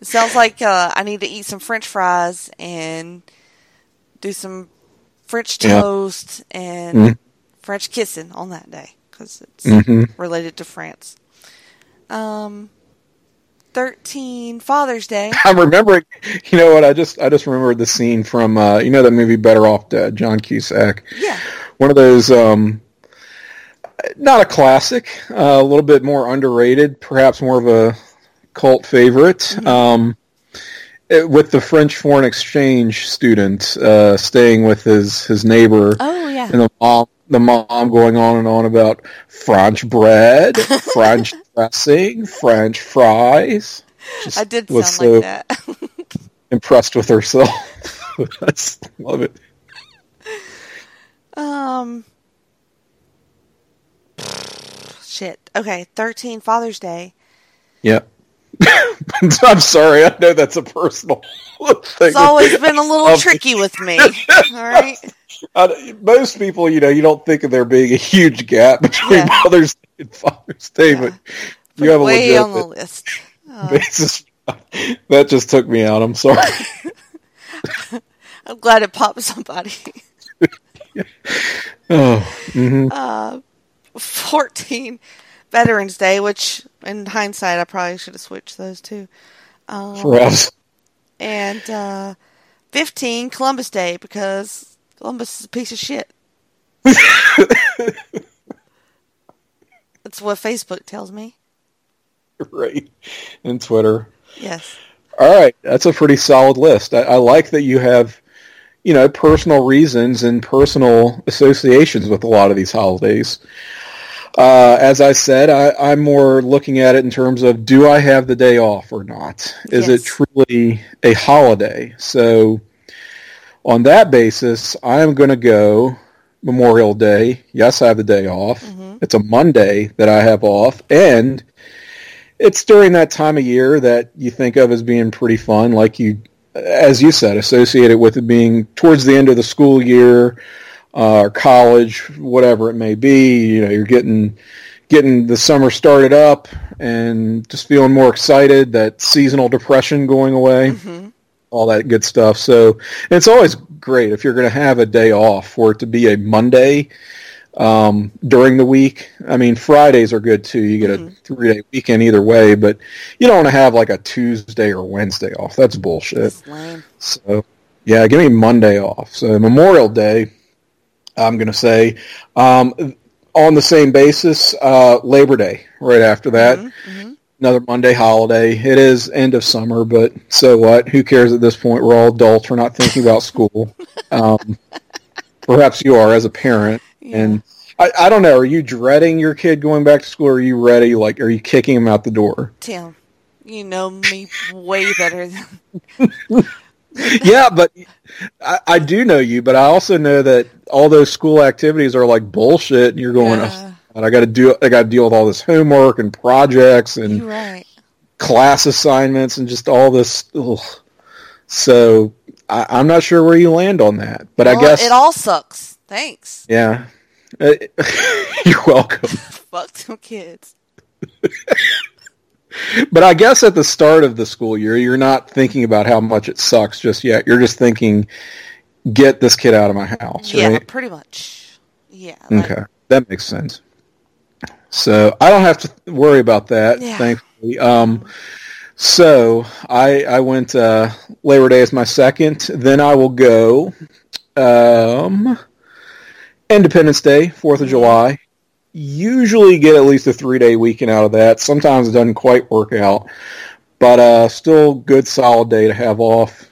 S5: it sounds like uh, I need to eat some French fries and do some French
S6: Yeah.
S5: toast and
S6: Mhm.
S5: French kissing on that day because it's
S6: Mhm.
S5: related to France. Um, thirteen Father's Day.
S6: I'm remembering. You know what? I just I just remembered the scene from uh, you know that movie Better Off Dead, John Cusack.
S5: Yeah.
S6: One of those, um, not a classic, uh, a little bit more underrated, perhaps more of a cult favorite. Um, it- with the French foreign exchange student uh, staying with his his neighbor,
S5: Oh yeah.
S6: and the mom the mom going on and on about French bread, French dressing, French fries. Just
S5: I did
S6: was
S5: sound like that.
S6: impressed with herself. I just love it.
S5: um. Shit. Okay, 13 Father's Day.
S6: Yeah. I'm sorry. I know that's a personal thing.
S5: It's always been a little
S6: Um,
S5: tricky with me. All right.
S6: I- most people, you know, you don't think of there being a huge gap between
S5: Yeah.
S6: Mother's Day and Father's Day, but you have a
S5: Way on the list. Uh,
S6: basis. That just took me out. I'm sorry.
S5: I'm glad it popped somebody.
S6: Oh, hmm
S5: Uh, 14 Veterans Day, which in hindsight I probably should have switched those two. Um,
S6: for us.
S5: and uh, 15 Columbus Day because Columbus is a piece of shit. That's what Facebook tells me.
S6: right. And Twitter.
S5: Yes.
S6: All right, that's a pretty solid list. I, I like that you have, you know, personal reasons and personal associations with a lot of these holidays. Uh, as I said, I, I'm more looking at it in terms of do I have the day off or not? Is it truly a holiday? So, on that basis, I'm going to go Memorial Day. Yes, I have the day off. It's a Monday that I have off, and it's during that time of year that you think of as being pretty fun, like you, as you said, associated with it being towards the end of the school year, uh, or college, whatever it may be. You know, you're getting getting the summer started up and just feeling more excited. That seasonal depression going away, all that good stuff. So it's always great if you're going to have a day off for it to be a Monday um, during the week. I mean, Fridays are good too. You get a three day weekend either way, but you don't want to have like a Tuesday or Wednesday off. That's bullshit.
S5: That's.
S6: So, yeah, give me Monday off. So Memorial Day, I'm going to say, um, on the same basis, uh, Labor Day right after that. Another Monday holiday. It is end of summer, but so what? Who cares at this point? We're all adults. We're not thinking about school. um, perhaps you are as a parent. And I, I don't know. Are you dreading your kid going back to school? Are you ready? Like, are you kicking him out the door?
S5: Tim, you know me way better than
S6: yeah, but I, I do know you, but I also know that all those school activities are like bullshit, and you're going, oh,
S5: Yeah.
S6: "Oh, I got to do, I got to deal with all this homework and projects and
S5: right.
S6: class assignments and just all this. Ugh. So I, I'm not sure where you land on that, but I guess,
S5: it all sucks. Thanks.
S6: yeah. You're welcome.
S5: Fuck them kids.
S6: But I guess at the start of the school year, you're not thinking about how much it sucks just yet. You're just thinking, get this kid out of my house,
S5: Yeah,
S6: right?
S5: pretty much. Yeah. like-
S6: Okay, that makes sense. So I don't have to worry about that,
S5: Yeah.
S6: thankfully. Um, so I I went uh, Labor Day is my second. Then I will go um, Independence Day, Fourth of July. Usually get at least a three day weekend out of that. Sometimes it doesn't quite work out, but uh, still good solid day to have off.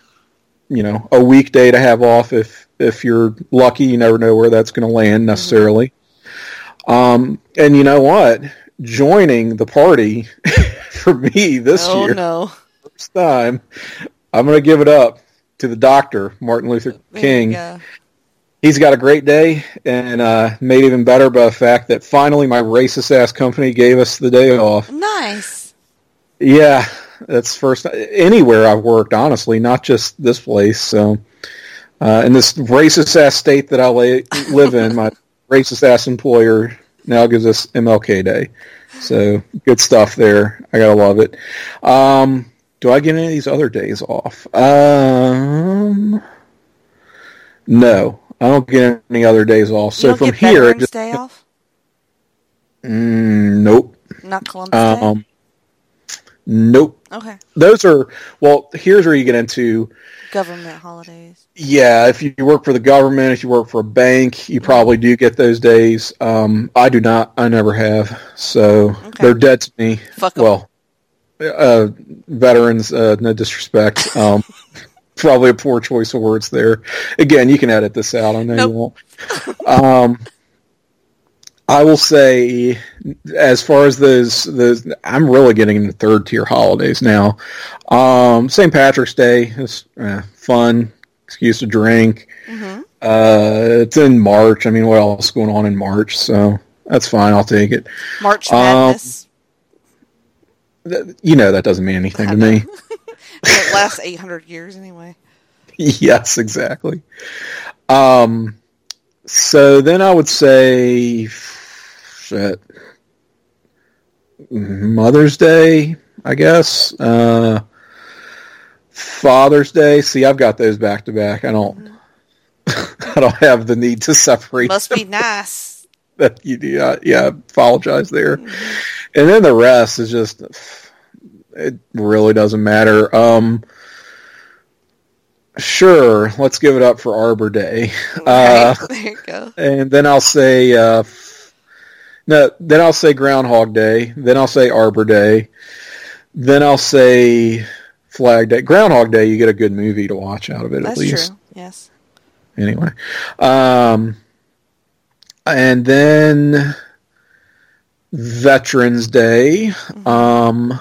S6: You know, a weekday to have off if if you're lucky. You never know where that's going to land necessarily. Um, and you know what? Joining the party for me this
S5: oh
S6: year,
S5: no.
S6: first time, I'm going to give it up to the doctor, Martin Luther King.
S5: go.
S6: He's got a great day and uh, made even better by the fact that finally my racist ass company gave us the day off.
S5: Nice.
S6: Yeah, that's first anywhere I've worked, honestly, not just this place. So, uh, in this racist ass state that I la- live in, my racist ass employer now gives us MLK Day. So, good stuff there. I gotta love it. Um, do I get any of these other days off? Um, no, I don't get any other days off. So from here, just,
S5: Day off?
S6: mm, nope,
S5: Not Columbus Day?
S6: um, nope.
S5: Okay.
S6: those are well here's where you get into
S5: Government holidays.
S6: yeah if you work for the government if you work for a bank you probably do get those days um i do not i never have so they're dead to me
S5: Fuck
S6: well uh veterans uh no disrespect um probably a poor choice of words there again you can edit this out i know
S5: Nope.
S6: you won't um I will say, as far as those, those I'm really getting into third tier holidays now. Um, St. Patrick's Day is eh, fun, excuse to drink.
S5: Mm-hmm.
S6: Uh, it's in March. I mean, what else is going on in March? So that's fine. I'll take it.
S5: March
S6: Um,
S5: Madness.
S6: Th- You know, that doesn't mean anything to me.
S5: it lasts 800 years anyway.
S6: yes, exactly. Um, so then I would say, shit, Mother's Day, I guess. Uh, Father's Day. See, I've got those back to back. I don't. I don't have the need to separate.
S5: Must be nice.
S6: that you do. Yeah, yeah, apologize there. And then the rest is just it really doesn't matter. Um sure, let's give it up for Arbor Day. Uh
S5: there you go.
S6: and then I'll say uh no, then I'll say Groundhog Day, then I'll say Arbor Day, then I'll say Flag Day. Groundhog Day you get a good movie to watch out of it
S5: That's
S6: at least
S5: true. Yes.
S6: anyway. Um, and then Veterans Day. Um,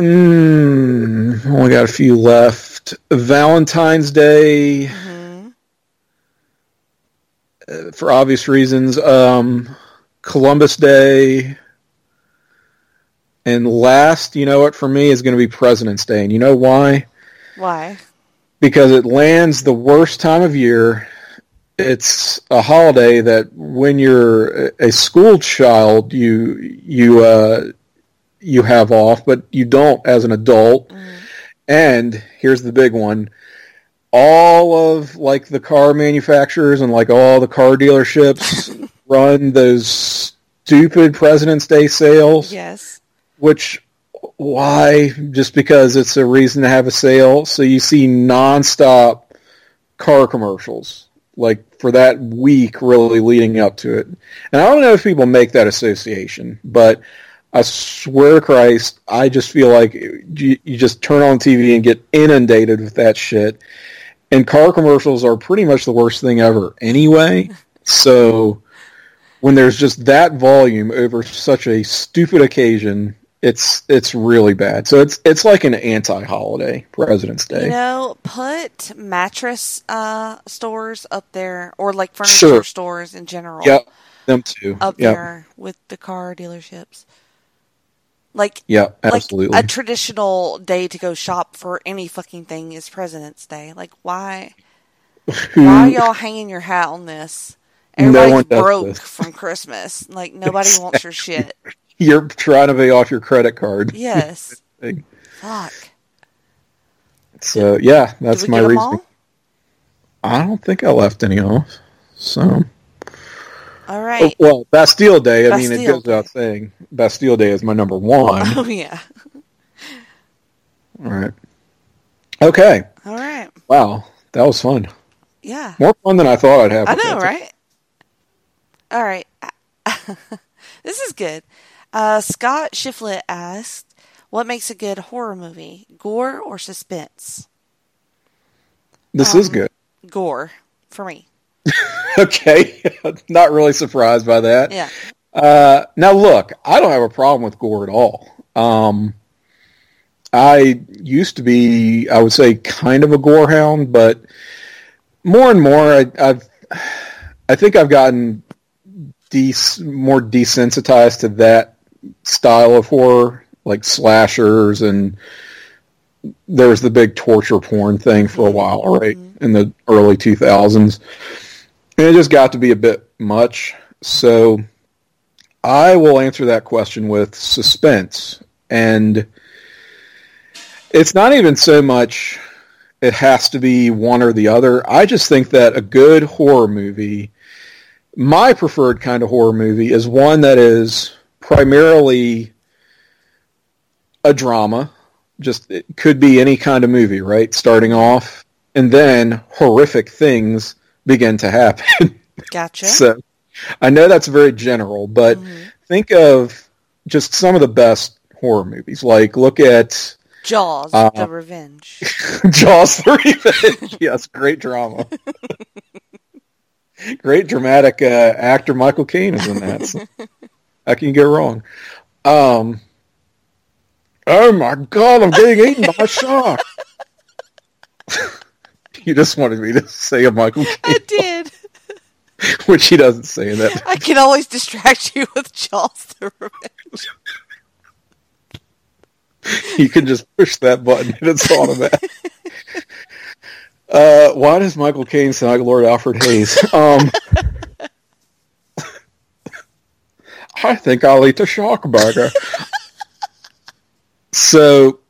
S6: mm, only got a few left. Valentine's Day,
S5: hmm
S6: uh, for obvious reasons. Um, Columbus Day. And last, you know what, for me is going to be President's Day. And you know why?
S5: Why?
S6: because it lands the worst time of year. It's a holiday that when you're a school child, you you uh, you have off, but you don't as an adult. Mm. And here's the big one. All of like the car manufacturers and like all the car dealerships run those stupid President's Day sales,
S5: Yes.
S6: which why? Just because it's a reason to have a sale. So you see nonstop car commercials like for that week really leading up to it. And I don't know if people make that association, but I swear to Christ, I just feel like you, you just turn on TV and get inundated with that shit. And car commercials are pretty much the worst thing ever anyway. So when there's just that volume over such a stupid occasion, it's it's really bad. So it's it's like an anti-holiday President's Day.
S5: You know, put mattress uh, stores up there, or like furniture
S6: Sure.
S5: stores in general.
S6: Yep, them too.
S5: Up
S6: Yep.
S5: there with the car dealerships. Like,
S6: Yeah,
S5: like
S6: absolutely.
S5: a traditional day to go shop for any fucking thing is President's Day. Like, why? Why are y'all hanging your hat on this?
S6: No
S5: Everybody's
S6: one
S5: broke
S6: this.
S5: from Christmas. Like nobody wants your shit.
S6: You're trying to pay off your credit card.
S5: Yes. Fuck.
S6: So yeah, that's my
S5: get 'em
S6: reasoning.
S5: all?
S6: I don't think I left any off. So
S5: All right.
S6: well, Bastille Day. I mean, it goes without saying, Bastille Day is my number one.
S5: Oh yeah.
S6: All right. Okay.
S5: All right.
S6: Wow, that was fun.
S5: Yeah.
S6: More fun than I thought I'd have.
S5: I know, right? All right. this is good. Uh, Scott Shiflett asked, "What makes a good horror movie? Gore or suspense?
S6: This
S5: Um,
S6: is good.
S5: Gore for me.
S6: Okay, not really surprised by that.
S5: Yeah.
S6: Uh, now look, I don't have a problem with gore at all. Um, I used to be, I would say, kind of a gore hound, but more and more, I, I've, I think I've gotten des- more desensitized to that style of horror, like slashers, and there was the big torture porn thing for a while, right, in the early two thousands, and it just got to be a bit much. So I will answer that question with suspense. And it's not even so much it has to be one or the other. I just think that a good horror movie, my preferred kind of horror movie, is one that is primarily a drama. Just it could be any kind of movie, right? Starting off, and then horrific things begin to happen.
S5: Gotcha.
S6: So I know that's very general, but think of just some of the best horror movies. Like look at
S5: Jaws:
S6: uh,
S5: The Revenge.
S6: Jaws the Revenge. yes, great drama. great dramatic uh, actor Michael Caine is in that. So how can you go wrong? Um, oh my god, I'm getting eaten by a shark. you just wanted me to say a Michael Caine,
S5: I did.
S6: which he doesn't say in that.
S5: I can always distract you with Jaws: The Revenge.
S6: you can just push that button and it's automatic. uh, why does Michael Caine sound like Lord Alfred Hayes? Um, I think I'll eat a shark burger. so,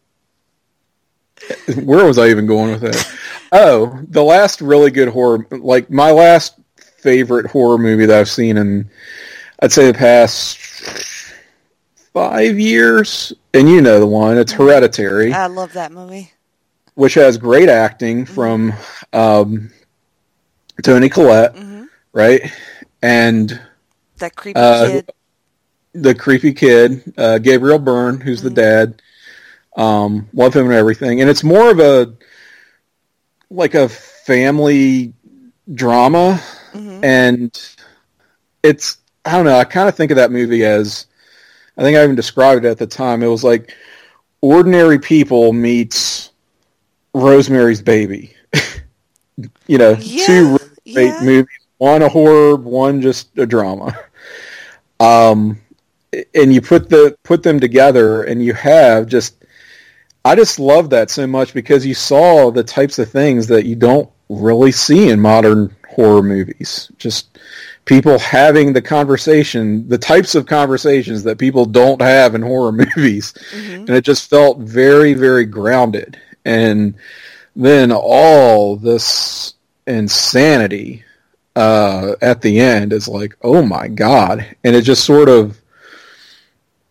S6: where was I even going with that? Oh, the last really good horror, like my last favorite horror movie that I've seen in, I'd say the past five years, and you know the one, it's Hereditary,
S5: I love that movie.
S6: which has great acting from um, Toni Collette, right? And
S5: That creepy
S6: Uh,
S5: kid.
S6: the creepy kid, uh, Gabriel Byrne, who's the dad. Um, love him and everything. And it's more of a like a family drama, and it's I don't know. I kind of think of that movie as I think I even described it at the time. It was like ordinary people meets Rosemary's Baby. you know,
S5: Yeah,
S6: two
S5: yeah.
S6: movies. One a horror, one just a drama. Um, and you put the put them together, and you have just. I just love that so much because you saw the types of things that you don't really see in modern horror movies. Just people having the conversation, the types of conversations that people don't have in horror movies. And it just felt very, very grounded. and then all this insanity uh, at the end is like, oh my god, and it just sort of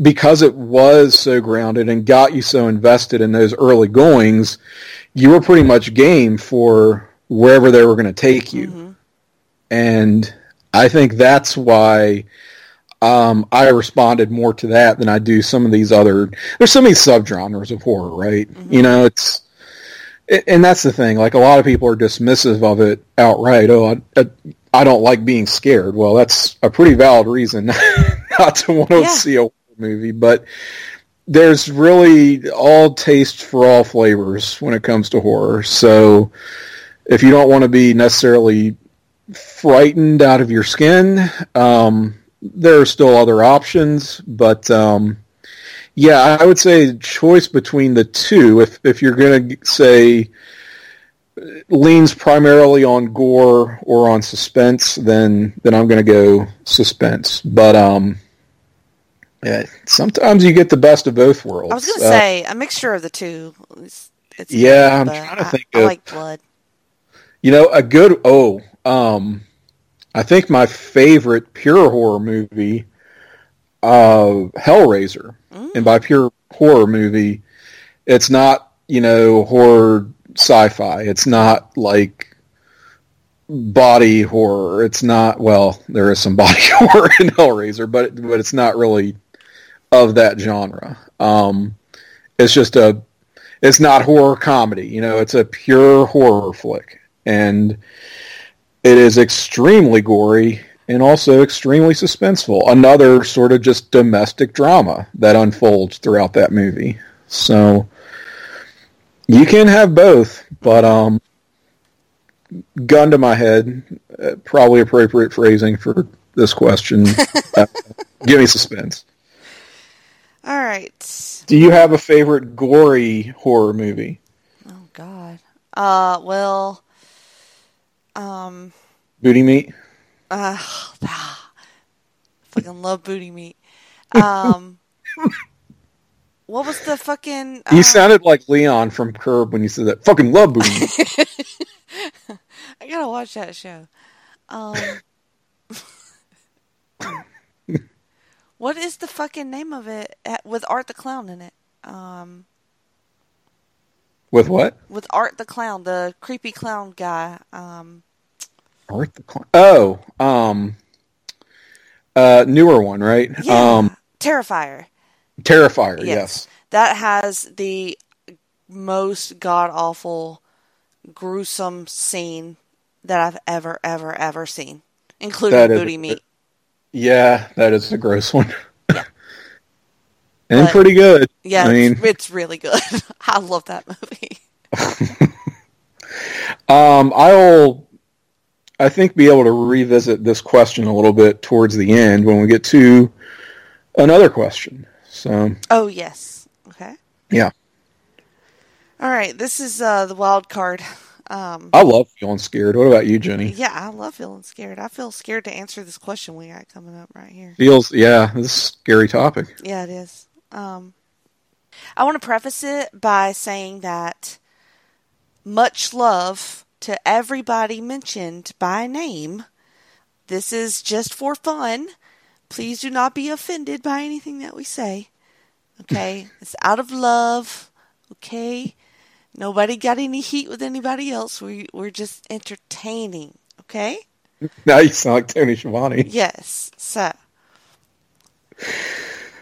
S6: because it was so grounded and got you so invested in those early goings, you were pretty much game for wherever they were going to take you, and I think that's why um, I responded more to that than I do some of these other. There's so many subgenres of horror, right? You know, it's and that's the thing. Like a lot of people are dismissive of it outright. Oh, I, I, don't like being scared. Well, that's a pretty valid reason not to want to
S5: Yeah.
S6: see a movie. But there's really all tastes for all flavors when it comes to horror. So if you don't want to be necessarily frightened out of your skin, um, there are still other options. But um, yeah, I would say choice between the two. If if you're going to say leans primarily on gore or on suspense, then then I'm going to go suspense. But um, yeah, sometimes you get the best of both worlds.
S5: I was gonna
S6: Uh,
S5: say a mixture of the two. It's, it's
S6: Yeah,
S5: good,
S6: I'm trying to think
S5: I
S6: of-
S5: like blood.
S6: You know, a good oh, um, I think my favorite pure horror movie, uh, Hellraiser, and by pure horror movie, it's not you know horror sci-fi. It's not like body horror. It's not well, there is some body horror in Hellraiser, but but it's not really of that genre. Um, it's just a it's not horror comedy. You know, it's a pure horror flick, and it is extremely gory and also extremely suspenseful. Another sort of just domestic drama that unfolds throughout that movie. So you can have both, but um, gun to my head, uh, probably appropriate phrasing for this question. uh, give me suspense.
S5: All right.
S6: Do you have a favorite gory horror movie?
S5: Oh God. Uh. Well. Um.
S6: Booty meat.
S5: Uh. fucking love booty meat. Um. what was the fucking?
S6: You
S5: uh,
S6: sounded like Leon from Curb when you said that. Fucking love booty meat.
S5: I gotta watch that show. Um. what is the fucking name of it with Art the Clown in it? Um.
S6: With what?
S5: With Art the Clown, the creepy clown guy. Um.
S6: Art the Clown. Oh, um, uh, newer one, right?
S5: Yeah.
S6: Um,
S5: Terrifier.
S6: Terrifier. Yes.
S5: That has the most god awful, gruesome scene that I've ever, ever, ever seen, including
S6: That is-
S5: booty meat.
S6: Yeah, that is a gross one. and
S5: But-
S6: pretty good.
S5: Yeah,
S6: I
S5: it's,
S6: mean,
S5: it's really good. I love that movie.
S6: um, I'll, I think, be able to revisit this question a little bit towards the end when we get to another question. So,
S5: Oh yes. Okay.
S6: yeah,
S5: All right. This is uh, the wild card. Um,
S6: I love feeling scared. What about you, Jenny?
S5: yeah, I love feeling scared. I feel scared to answer this question we got coming up right here.
S6: Feels, yeah, this is a scary topic.
S5: Yeah, it is. Um, I want to preface it by saying that much love to everybody mentioned by name. This is just for fun. Please do not be offended by anything that we say. Okay? it's out of love. Okay? Nobody got any heat with anybody else. We, we're just entertaining. Okay?
S6: Now you sound like Tony Schiavone.
S5: Yes. So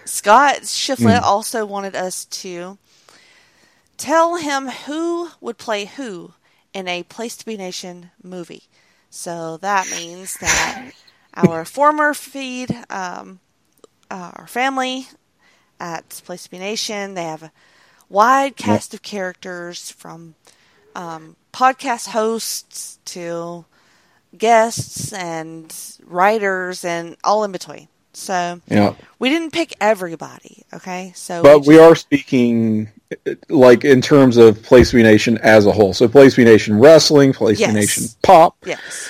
S5: Scott Shiflett also wanted us to tell him who would play who in a Place to Be Nation movie. So that means that our former feed, um, uh, our family at Place to Be Nation, they have a wide cast of characters from um, podcast hosts to guests and writers and all in between. So
S6: Yeah.
S5: we didn't pick everybody, okay? So
S6: But we
S5: just-
S6: are speaking like in terms of Place Be Nation as a whole. So Place Be Nation wrestling, Place
S5: Yes.
S6: Be Nation pop,
S5: yes.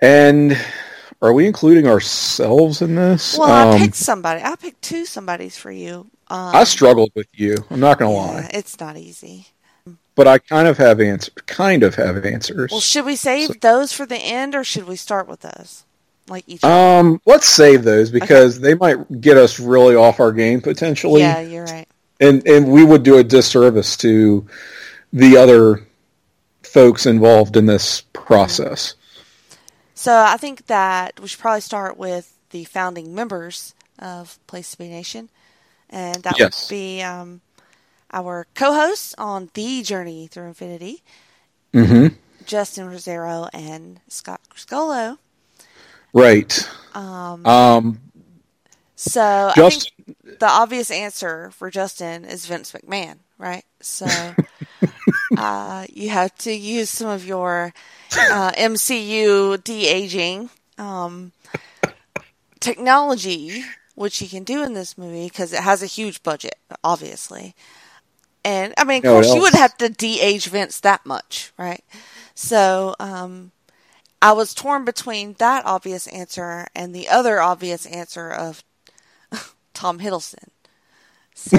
S6: and are we including ourselves in this?
S5: Well, I
S6: Um,
S5: picked somebody. I picked two somebodies for you. Um,
S6: I struggled with you. I'm not gonna
S5: yeah,
S6: lie.
S5: it's not easy.
S6: but I kind of have answers. kind of have answers.
S5: Well, should we save those for the end, or should we start with those? Like each.
S6: um, let's save those because they might get us really off our game potentially.
S5: yeah, you're right.
S6: and and we would do a disservice to the other folks involved in this process.
S5: So I think that we should probably start with the founding members of Place to Be Nation, and that
S6: Yes.
S5: would be um, our co-hosts on the journey through infinity,
S6: hmm
S5: Justin Rozzero and Scott Criscuolo.
S6: Right.
S5: Um,
S6: Um,
S5: so I think the obvious answer for Justin is Vince McMahon, right? So uh, you have to use some of your uh, MCU de aging um, technology, which you can do in this movie because it has a huge budget, obviously. And I mean, of
S6: You know what
S5: course, you would have to de age Vince that much, right? So um, I was torn between that obvious answer and the other obvious answer of Tom Hiddleston. So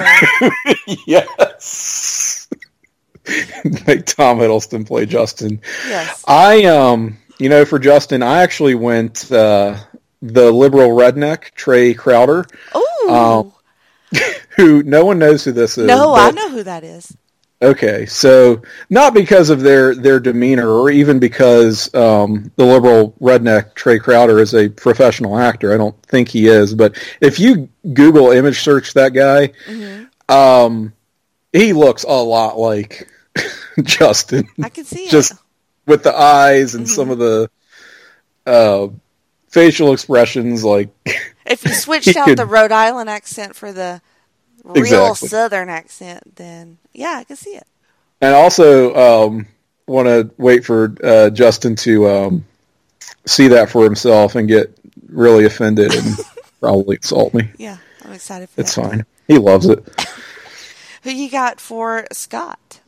S6: yes. Make Tom Hiddleston play Justin.
S5: yes,
S6: I um, you know, for Justin, I actually went uh, the liberal redneck Trae Crowder,
S5: ooh,
S6: Um, who no one knows who this is.
S5: no, I know who that is.
S6: Okay, so not because of their their demeanor, or even because um, the liberal redneck Trae Crowder is a professional actor. I don't think he is, but if you Google image search that guy, um, he looks a lot like Justin,
S5: I can see
S6: just
S5: it.
S6: with the eyes and some of the uh, facial expressions. Like,
S5: If you switched out
S6: could-
S5: the Rhode Island accent for the real
S6: Exactly.
S5: Southern accent, then yeah, I can see it.
S6: and also um, want to wait for uh, Justin to um, see that for himself and get really offended and probably insult me.
S5: Yeah, I'm excited for
S6: It's
S5: that.
S6: It's fine. He loves it.
S5: Who you got for Scott?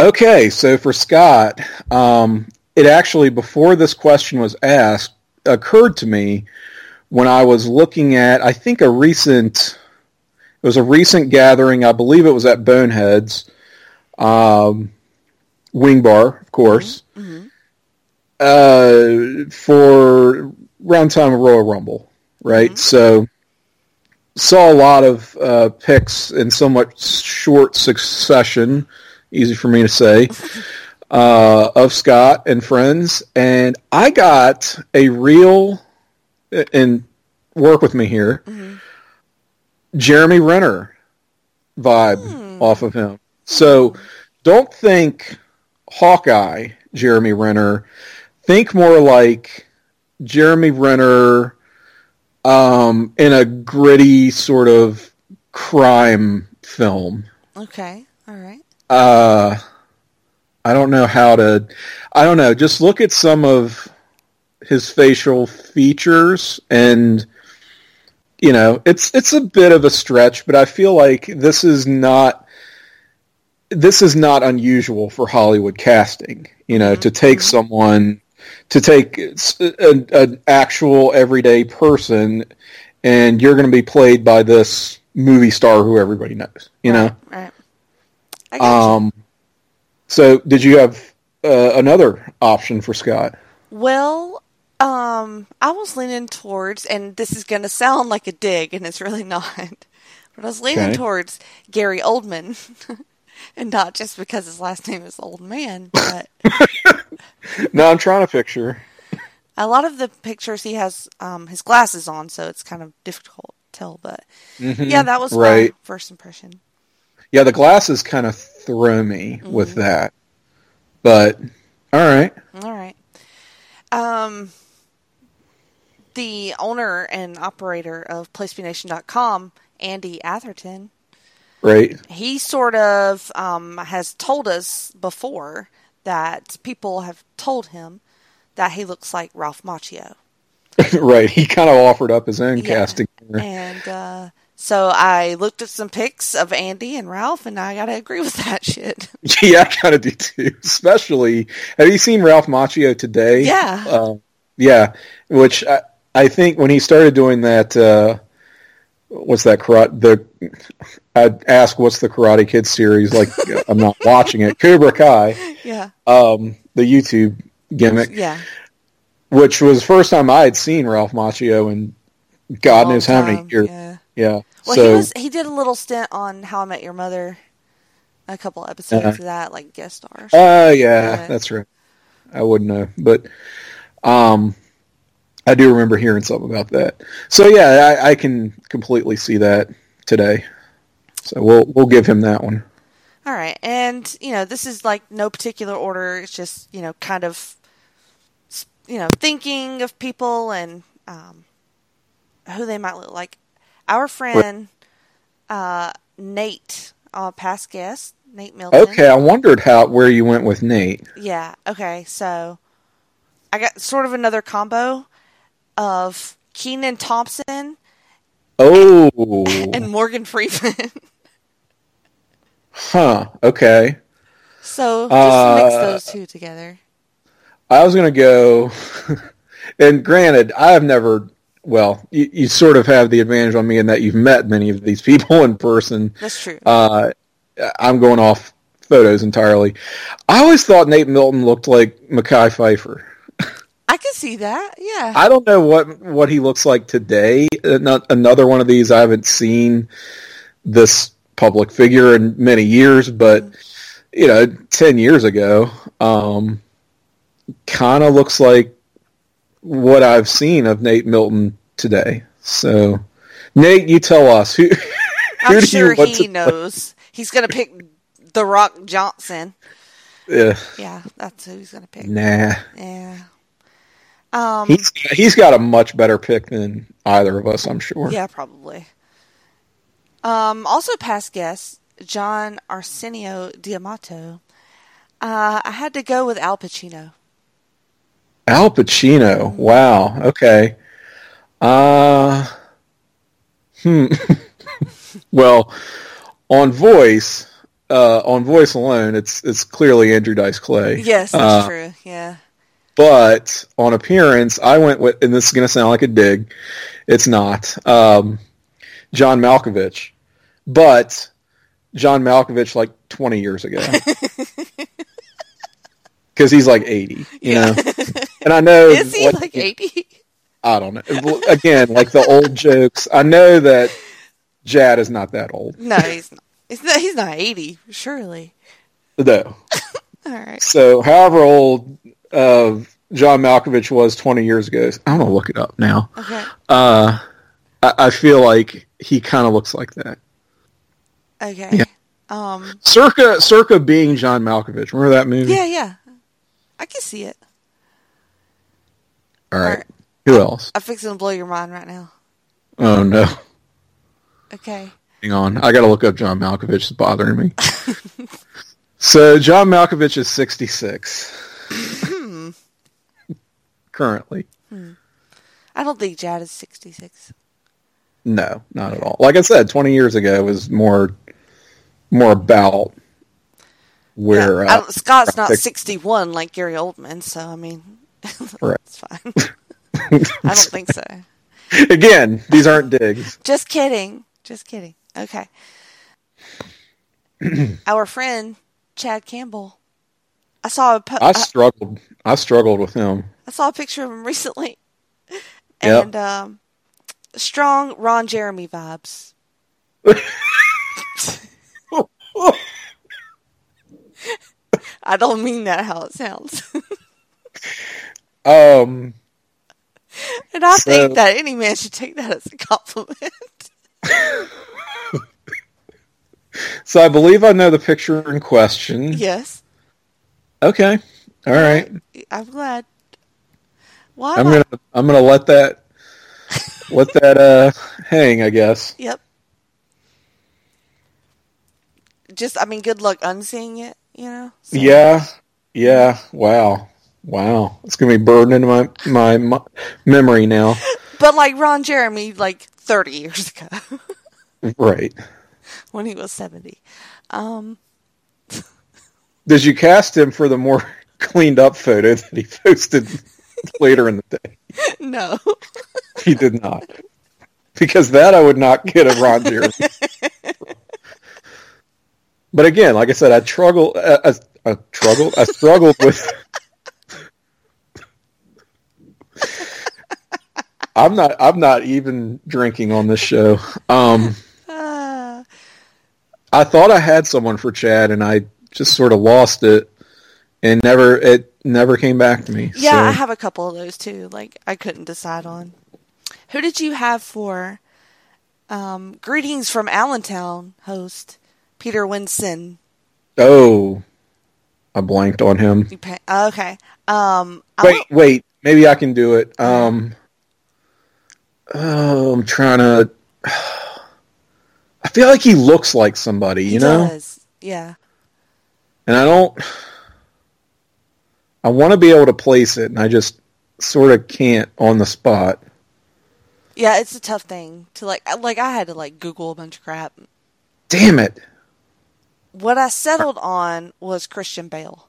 S6: Okay, so for Scott, um, it actually before this question was asked occurred to me when I was looking at I think a recent it was a recent gathering. I believe it was at Boneheads, um, Wing Bar, of course, uh, for round time of Royal Rumble, right? So saw a lot of uh, picks in somewhat short succession. Easy for me to say. Uh, of Scott and friends, and I got a real and work with me here. Jeremy Renner vibe off of him. So don't think Hawkeye, Jeremy Renner. Think more like Jeremy Renner um, in a gritty sort of crime film.
S5: Okay, all right.
S6: Uh, I don't know how to. I don't know. Just look at some of his facial features, and you know, it's it's a bit of a stretch, but I feel like this is not this is not unusual for Hollywood casting. You know, to mm-hmm. take someone to take an, actual everyday person, and you're going to be played by this movie star who everybody knows. You know.
S5: Right. I got you.
S6: Um, So did you have uh, another option for Scott?
S5: Well, um, I was leaning towards, and this is going to sound like a dig, and it's really not, but I was leaning
S6: Okay.
S5: towards Gary Oldman, and not just because his last name is Old Man, but
S6: No, I'm trying to picture.
S5: a lot of the pictures he has um, his glasses on, so it's kind of difficult to tell. But yeah, that was my
S6: right.
S5: first impression.
S6: Yeah, the glasses kind of throw me with that. But all right,
S5: All right. Um, the owner and operator of PlaceBeNation.com, Andy Atherton,
S6: right.
S5: he sort of um, has told us before that people have told him that he looks like Ralph Macchio.
S6: right. He kind of offered up his own
S5: Yeah.
S6: casting.
S5: And uh, so I looked at some pics of Andy and Ralph, and I got to agree with that shit.
S6: yeah, I kind of do too. Especially, have you seen Ralph Macchio today?
S5: Yeah.
S6: Um, yeah, which I, I think when he started doing that uh, what's that karate? The I'd ask what's the Karate Kid series? Like I'm not watching it. Cobra Kai,
S5: Yeah.
S6: um, the YouTube gimmick,
S5: Yeah.
S6: which was the first time I had seen Ralph Macchio in God
S5: Long
S6: knows how many years.
S5: Yeah.
S6: Yeah.
S5: Well,
S6: so
S5: he was he did a little stint on How I Met Your Mother, a couple episodes
S6: Uh-huh.
S5: of that, like guest stars.
S6: Oh yeah,
S5: Yeah.
S6: that's right. I wouldn't know, but um, I do remember hearing something about that. So yeah, I, I can completely see that today. So we'll we'll give him that one.
S5: All right, and you know this is like no particular order. It's just you know kind of you know thinking of people and um, who they might look like. Our friend uh, Nate, uh, past guest Nate Milton.
S6: Okay, I wondered how where you went with Nate.
S5: Yeah. Okay. So I got sort of another combo of Kenan Thompson
S6: Oh,
S5: and Morgan Freeman.
S6: huh. Okay,
S5: so just mix
S6: Uh,
S5: those two together.
S6: I was gonna go. and granted, I have never. Well, you, you sort of have the advantage on me in that you've met many of these people in person.
S5: That's true.
S6: Uh, I'm going off photos entirely. I always thought Nate Milton looked like Mekhi Phifer.
S5: I can see that. Yeah.
S6: I don't know what what he looks like today. Uh, Not another one of these. I haven't seen this public figure in many years, but you know, ten years ago, um, kind of looks like what I've seen of Nate Milton today. So, Nate, you tell us who.
S5: I'm sure he
S6: to-
S5: knows. He's gonna pick The Rock Johnson.
S6: Uh,
S5: Yeah, that's who he's gonna pick.
S6: nah.
S5: Yeah. Um.
S6: He's he's got a much better pick than either of us, I'm sure.
S5: Yeah, probably. Um. Also, past guest John Arsenio Diamato. Uh, I had to go with Al Pacino.
S6: Al Pacino. Wow. Okay. Uh hmm. well, on voice, uh, on voice alone, it's it's clearly Andrew Dice Clay.
S5: Yes, that's
S6: Uh,
S5: true. Yeah.
S6: But on appearance, I went with, and this is going to sound like a dig. It's not. Um, John Malkovich, but John Malkovich like 20 years ago. Because he's like 80, you know? And I know.
S5: Is he
S6: what-
S5: like eighty?
S6: I don't know. Again, like the old jokes. I know that Jad is not that old.
S5: No, he's not. He's not. He's not eighty. Surely.
S6: No.
S5: All right.
S6: So, however old uh, John Malkovich was 20 years ago, I'm to look it up now.
S5: Okay.
S6: Uh, I, I feel like he kind of looks like that.
S5: Okay.
S6: Yeah.
S5: Um.
S6: Circa, circa being John Malkovich. Remember that movie?
S5: Yeah. Yeah. I can see it.
S6: All right. Who else?
S5: I'm fixing to blow your mind right now.
S6: Oh, no.
S5: Okay.
S6: Hang on. I got to look up John Malkovich. It's bothering me. so, John Malkovich is 66. Currently.
S5: I don't think Jad is 66.
S6: No, not at all. Like I said, 20 years ago it was more more about where
S5: Yeah,
S6: uh,
S5: Scott's not 61 like Gary Oldman, so I mean,
S6: Right.
S5: it's fine. I don't think so.
S6: Again, these aren't digs.
S5: Just kidding. Just kidding. Okay. Our friend Chad Campbell. I saw a po-
S6: I
S5: I,
S6: struggled. I struggled with him.
S5: I saw a picture of him recently,
S6: Yep.
S5: and um, strong Ron Jeremy vibes. I don't mean that how it sounds,
S6: Um,
S5: and I
S6: So-
S5: think that any man should take that as a compliment.
S6: so I believe I know the picture in question.
S5: yes,
S6: Okay. All right.
S5: I'm glad. Why?
S6: I'm gonna I'm gonna let that let that uh hang. I guess.
S5: Yep. Just, I mean, good luck unseeing it. You know. So-
S6: Yeah. Yeah. Wow. Wow. It's gonna be burned into my my, my memory now.
S5: But like Ron Jeremy, like 30 years ago,
S6: Right.
S5: when he was 70. Um,
S6: Did you cast him for the more cleaned up photo that he posted later in the day?
S5: no.
S6: He did not. because that I would not get a Ron Jeremy. but again, like I said, I struggled. I, I, I struggled. I struggled with. I'm not. I'm not even drinking on this show. Um, I thought I had someone for Chad, and I just sort of lost it, and never. It never came back to me.
S5: yeah, I have a couple of those too. Like I couldn't decide on. Who did you have for um, greetings from Allentown host Peter Winson?
S6: Oh, I blanked on him.
S5: Okay. Um,
S6: Wait, wait. Maybe I can do it. Um, oh, I'm trying to. I feel like he looks like somebody,
S5: he
S6: you know,
S5: does. Yeah.
S6: and I don't. I want to be able to place it, and I just sort of can't on the spot.
S5: Yeah, it's a tough thing to like. Like I had to like Google a bunch of crap.
S6: Damn it!
S5: What I settled on was Christian Bale.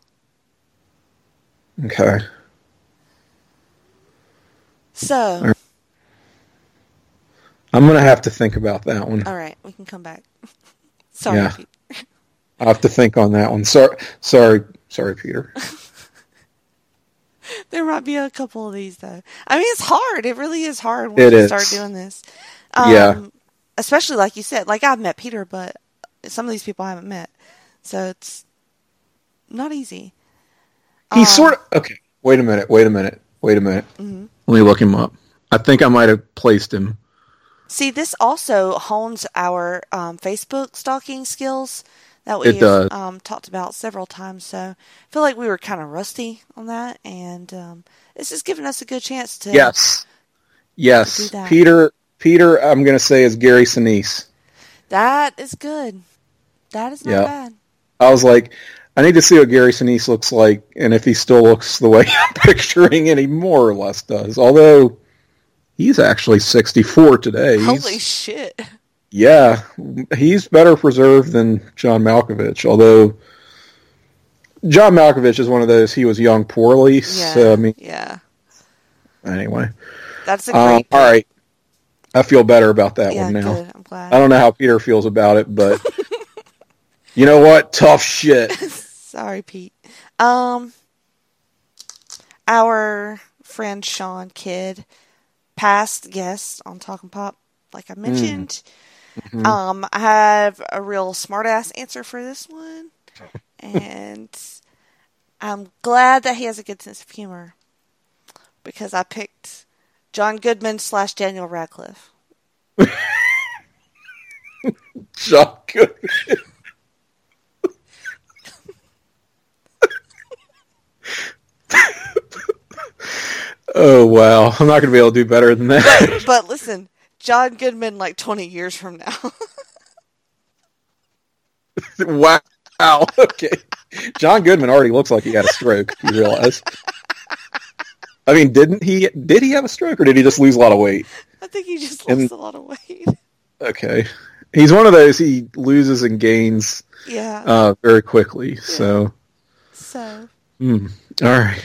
S6: Okay,
S5: So,
S6: I'm gonna have to think about that one.
S5: all right, we can come back. Sorry,
S6: Yeah.
S5: Pete.
S6: I'll have to think on that one. Sorry, sorry, sorry, Peter.
S5: There might be a couple of these though. I mean, it's hard. It really is hard when
S6: It
S5: you
S6: is.
S5: start doing this. Um,
S6: Yeah.
S5: Especially like you said, like I've met Peter, but some of these people I haven't met, so it's not easy.
S6: He
S5: Um,
S6: sort of. Okay, wait a minute. Wait a minute. Wait a minute.
S5: Mm-hmm.
S6: Let me look him up. I think I might have placed him.
S5: See, this also hones our um, Facebook stalking skills that we've um, talked about several times. So I feel like we were kind of rusty on that, and um, it's just giving us a good chance to.
S6: Yes. Yes.
S5: that.
S6: Peter Peter I'm gonna say is Gary Sinise.
S5: That is good. That is not
S6: Yeah.
S5: bad.
S6: I was like, I need to see what Gary Sinise looks like and if he still looks the way I'm picturing and he more or less does. Although he's actually sixty four today. He's-
S5: Holy shit.
S6: yeah. He's better preserved than John Malkovich, although John Malkovich is one of those he was young poorly.
S5: Yeah.
S6: So I mean
S5: yeah.
S6: anyway.
S5: That's a
S6: Um,
S5: great.
S6: all right. I feel better about that
S5: yeah,
S6: one now.
S5: good. I'm glad.
S6: I don't know how Peter feels about it, but you know what? Tough shit.
S5: Sorry, Pete. Um, our friend Sean Kidd, past guest on Talking Pop, like I mentioned. Um, I have a real smartass answer for this one, and I'm glad that he has a good sense of humor because I picked John Goodman slash Daniel Radcliffe.
S6: Shotgun. Oh wow! I'm not going to be able to do better than that.
S5: But listen, John Goodman, like 20 years from now.
S6: wow. Okay. John Goodman already looks like he had a stroke. You realize? I mean, didn't he? Did he have a stroke, or did he just lose a lot of weight?
S5: I think he just
S6: And-
S5: lost a lot of weight.
S6: Okay. He's one of those he loses and gains
S5: Yeah.
S6: uh, very quickly. So,
S5: so
S6: all right.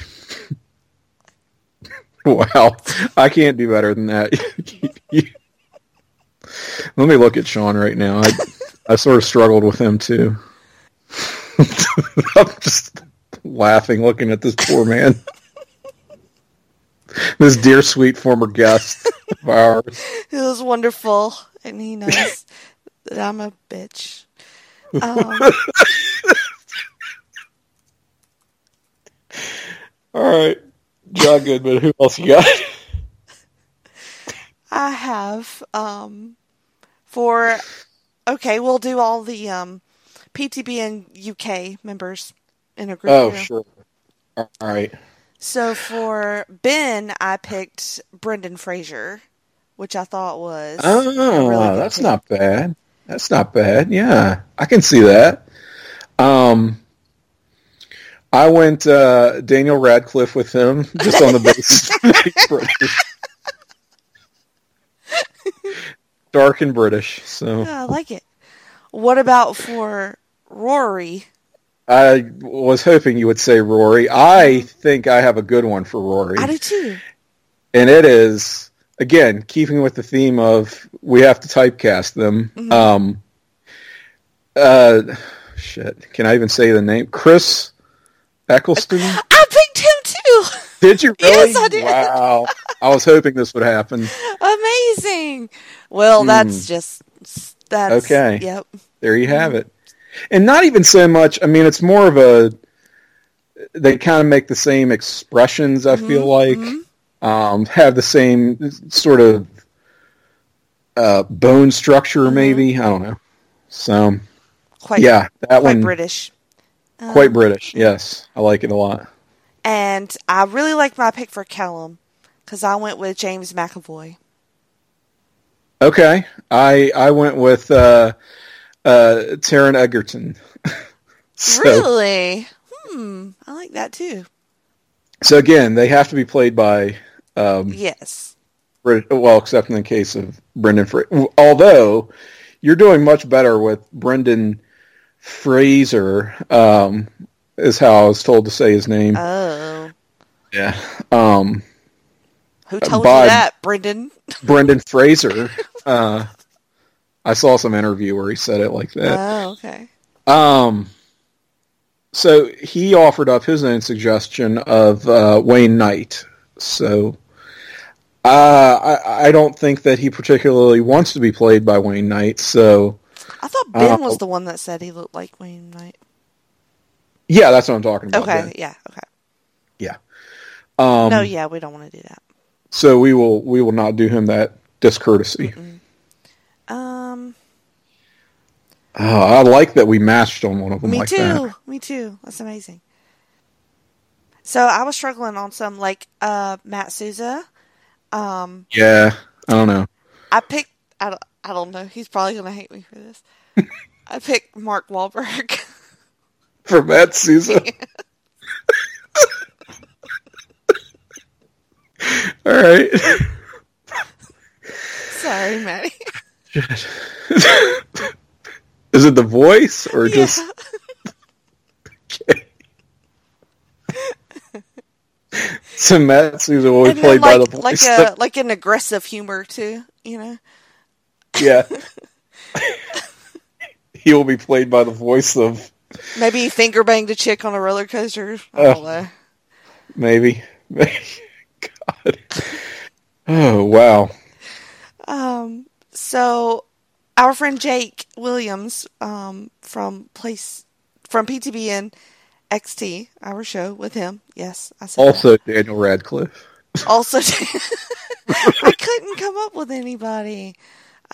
S6: wow, I can't do better than that. Let me look at Sean right now. I I sort of struggled with him too. I'm just laughing looking at this poor man. this dear sweet former guest of ours.
S5: it was wonderful, and he knows that I'm a bitch. Um,
S6: All right. John Goodman, who else you got?
S5: I have um, for okay, we'll do all the um, PTBN UK members in a group.
S6: Oh,
S5: here.
S6: sure. All right.
S5: So for Ben, I picked Brendan Fraser, which I thought was
S6: Oh,
S5: really
S6: that's
S5: pick.
S6: not bad. That's not bad. Yeah, I can see that. Um, I went uh, Daniel Radcliffe with him just on the basis dark and British. So
S5: Yeah, I like it. What about for Rory?
S6: I was hoping you would say Rory. I think I have a good one for Rory.
S5: I do too.
S6: and it is again keeping with the theme of we have to typecast them.
S5: Mm-hmm.
S6: Um, uh, shit, can I even say the name? Chris Eccleston.
S5: I picked him too.
S6: Did you really?
S5: Yes, I did.
S6: Wow, I was hoping this would happen.
S5: Amazing. Well, that's just that's
S6: Hmm. Okay.
S5: Yep.
S6: There you have it. And not even so much. I mean, it's more of a. They kind of make the same expressions. I feel like um, have the same sort of uh, bone structure. Maybe I don't know. So
S5: Quite
S6: yeah, that
S5: quite
S6: one
S5: British.
S6: Quite British. Yes, I like it a lot.
S5: And I really like my pick for Callum because I went with James McAvoy.
S6: Okay, I I went with uh, uh, Taron Egerton. so,
S5: Really? Hmm. I like that too.
S6: so again, they have to be played by um,
S5: Yes.
S6: Well, except in the case of Brendan. Fra- although you're doing much better with Brendan Fraser, um, is how I was told to say his name.
S5: Oh.
S6: yeah, um,
S5: Who told you that, Brendan?
S6: Brendan Fraser. Uh, I saw some interview where he said it like that.
S5: Oh, okay.
S6: Um, so he offered up his own suggestion of uh, Wayne Knight. So uh, I, I don't think that he particularly wants to be played by Wayne Knight. So
S5: I thought Ben
S6: Uh,
S5: was the one that said he looked like Wayne Knight.
S6: yeah, that's what I'm talking about.
S5: Okay,
S6: then.
S5: yeah, okay.
S6: Yeah. Um,
S5: no, yeah, we don't want to do that.
S6: So we will we will not do him that discourtesy.
S5: Um,
S6: Oh, I like that we matched on one of them
S5: me
S6: like
S5: too.
S6: that.
S5: Me too. That's amazing. So I was struggling on some like uh Matt Souza. Um,
S6: Yeah, I don't know.
S5: I picked. I don't. I don't know. He's probably gonna hate me for this. I picked Mark Wahlberg.
S6: For Matt Souza. All right.
S5: Sorry, Maddie.
S6: Is it the voice or just okay. So Matt Souza will be
S5: And then
S6: played by
S5: like
S6: the
S5: like a like an aggressive humor too. You know.
S6: Yeah. he will be played by the voice of
S5: Maybe finger banged a chick on a roller coaster. Know.
S6: maybe. God. Oh wow.
S5: Um, so our friend Jake Williams, um, from place from PTBN XT, our show with him. Yes, I said that.
S6: Also Daniel Radcliffe.
S5: Also, I couldn't come up with anybody.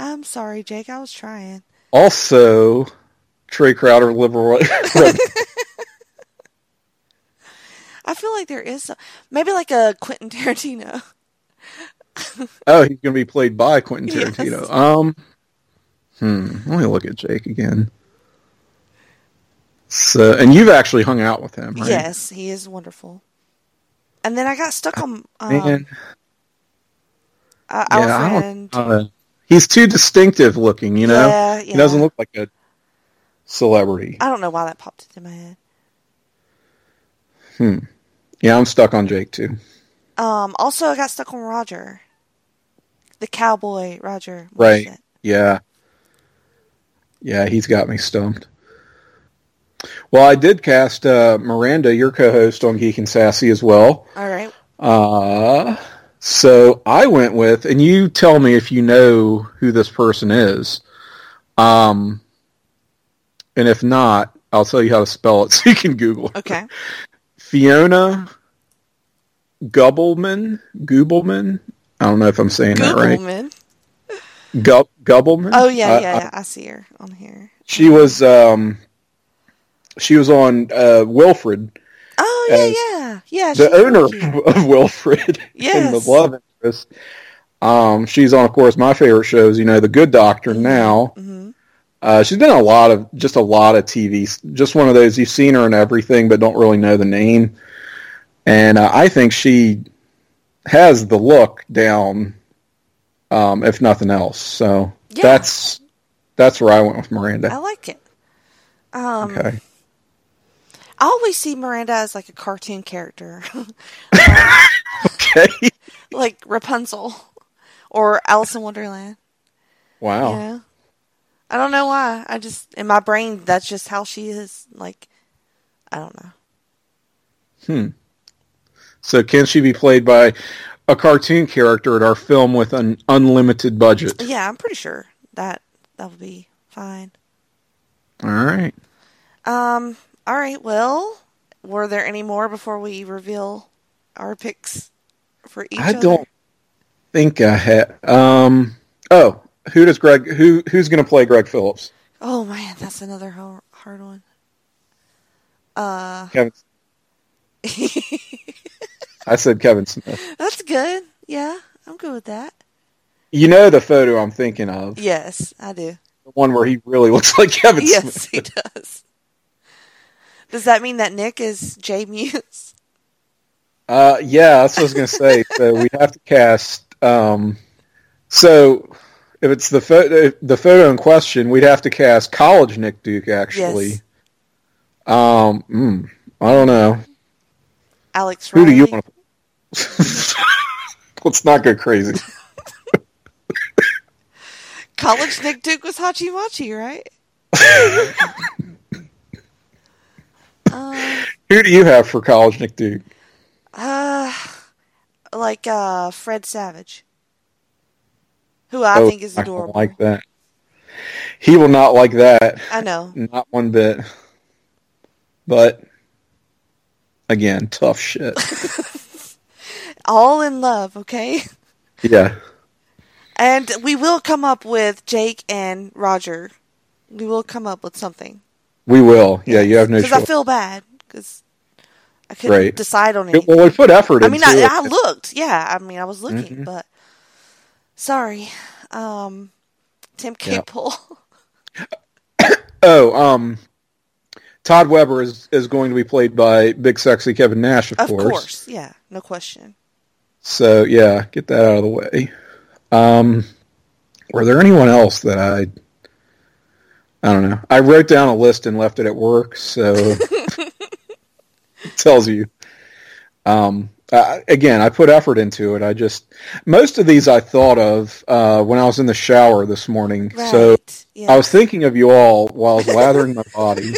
S5: I'm sorry, Jake. I was trying.
S6: Also Trae Crowder liberal
S5: I feel like there is some, maybe like a Quentin Tarantino.
S6: Oh, he's going to be played by Quentin
S5: Yes.
S6: Tarantino. Um, hmm. Let me look at Jake again. So, and you've actually hung out with him, right?
S5: Yes, he is wonderful. And then I got stuck on um,
S6: Man,
S5: uh,
S6: yeah,
S5: our
S6: I
S5: friend.
S6: don't. Uh, he's too distinctive looking. You know,
S5: Yeah,
S6: he doesn't look like a celebrity.
S5: I don't know why that popped into my head. Hmm.
S6: Yeah, I'm stuck on Jake too.
S5: Um, also, I got stuck on Roger, the cowboy Roger.
S6: Right. Yeah. Yeah, he's got me stumped. Well, I did cast uh, Miranda, your co-host on Geek and Sassy as well.
S5: All right.
S6: Uh, so I went with, and you tell me if you know who this person is. Um, and if not, I'll tell you how to spell it so you can Google it.
S5: Okay.
S6: Fiona Gubelmann. Gubelmann. I don't know if I'm saying that right.
S5: Googleman.
S6: Gub- Gubelmann.
S5: Oh yeah,
S6: I-
S5: yeah,
S6: I-
S5: I see her on here.
S6: she was um, she was on uh, Wilfred,
S5: Oh yeah, yeah, yeah.
S6: the owner
S5: cute.
S6: of Wilfred and the
S5: Yes.
S6: love interest. Um, she's on, of course, my favorite shows. You know, The Good Doctor. Now,
S5: Mhm.
S6: uh, she's done a lot of just a lot of TV. Just one of those you've seen her in everything, but don't really know the name. And uh, I think she has the look down, um, if nothing else. So
S5: Yeah.
S6: that's that's where I went with Miranda.
S5: I like it. Um,
S6: Okay.
S5: I always see Miranda as like a cartoon character,
S6: Okay.
S5: like Rapunzel or Alice in Wonderland.
S6: Wow.
S5: Yeah. I don't know why. I just in my brain that's just how she is. Like I don't know. Hmm.
S6: So can she be played by a cartoon character at our film with an unlimited budget?
S5: Yeah, I'm pretty sure that that would be fine.
S6: All right.
S5: Um all right, well, were there any more before we reveal our picks for each
S6: I
S5: other?
S6: don't think I had. Um. Oh, who does Greg? Who who's going to play Greg Phillips?
S5: Oh man, that's another hard, one. Uh
S6: Kevin. I said Kevin Smith.
S5: that's good. Yeah, I'm good with that.
S6: You know the photo I'm thinking of,
S5: Yes, I do.
S6: the one where he really looks like Kevin
S5: Yes,
S6: Smith.
S5: he does. Does that mean that Nick is Jay Mewes?
S6: Uh, yeah, that's what I was going to say. so we have to cast. Um, so if it's the photo, the photo in question, we'd have to cast college Nick Duke. Actually,
S5: Yes.
S6: um, mm, I don't know.
S5: Alex
S6: Who do you want? to... Let's not go crazy.
S5: College Nick Duke was Hachi Machi, right? uh,
S6: Who do you have for college Nick Duke?
S5: uh, like uh, Fred Savage, who I
S6: Oh,
S5: think is adorable.
S6: like that. He will not like that.
S5: I know.
S6: Not one bit. But again, tough shit.
S5: All in love, okay?
S6: yeah.
S5: And we will come up with Jake and Roger. We will come up with something.
S6: We will. Yeah, you have no
S5: Because I feel bad because I couldn't
S6: Right.
S5: decide on
S6: It-
S5: anything.
S6: well, we put effort
S5: I
S6: into
S5: mean, I. I looked. Yeah, I mean, I was looking,
S6: Mhm.
S5: but sorry. Um, Tim
S6: Yeah. Oh, um, Todd Weber is, is going to be played by Big Sexy Kevin Nash, of,
S5: of
S6: course.
S5: Of course. Yeah, no question.
S6: So yeah, get that out of the way. Um, were there anyone else that I? I don't know. I wrote down a list and left it at work, so tells you. Um, uh, again, I put effort into it. I just most of these I thought of uh, when I was in the shower this morning.
S5: Right.
S6: So
S5: yeah.
S6: I was thinking of you all while I was lathering my body,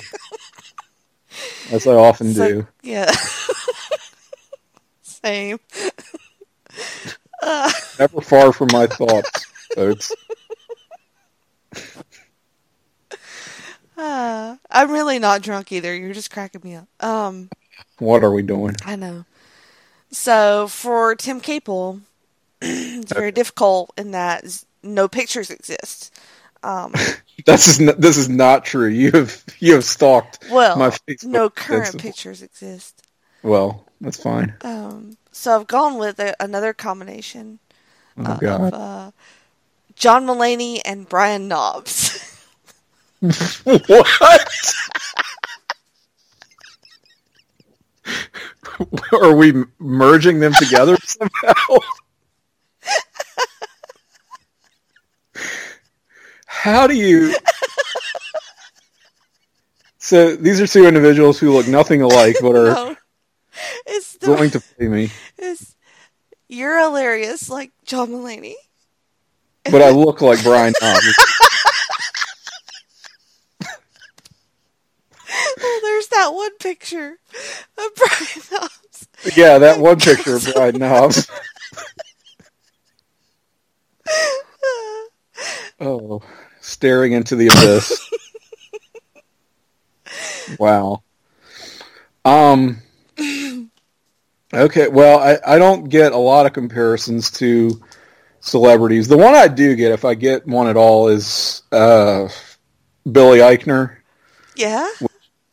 S6: as I often do.
S5: Yeah. Same. Uh,
S6: Never far from my thoughts, folks.
S5: uh, I'm really not drunk either. You're just cracking me up. Um,
S6: What are we doing?
S5: I know. So for Tim Capel, it's very difficult in that no pictures exist. Um,
S6: This is n- this is not true. You have you have stalked
S5: well,
S6: my Facebook.
S5: no current pictures exist.
S6: Well, that's fine.
S5: Um, so I've gone with a, another combination
S6: Oh
S5: uh, of uh, John Mulaney and Brian Knobbs.
S6: what? Are we merging them together somehow? How do you? So these are two individuals who look nothing alike, but are
S5: no, it's the,
S6: going to play me.
S5: it's, you're hilarious, like John Mulaney.
S6: But I look like Brian Knobbs.
S5: Oh, there's that one picture of Brian Knobbs.
S6: Yeah, that one picture of Brian Knobbs. Oh, staring into the abyss. wow. Um. Okay, well, I, I don't get a lot of comparisons to celebrities. The one I do get, if I get one at all, is uh, Billy Eichner.
S5: Yeah,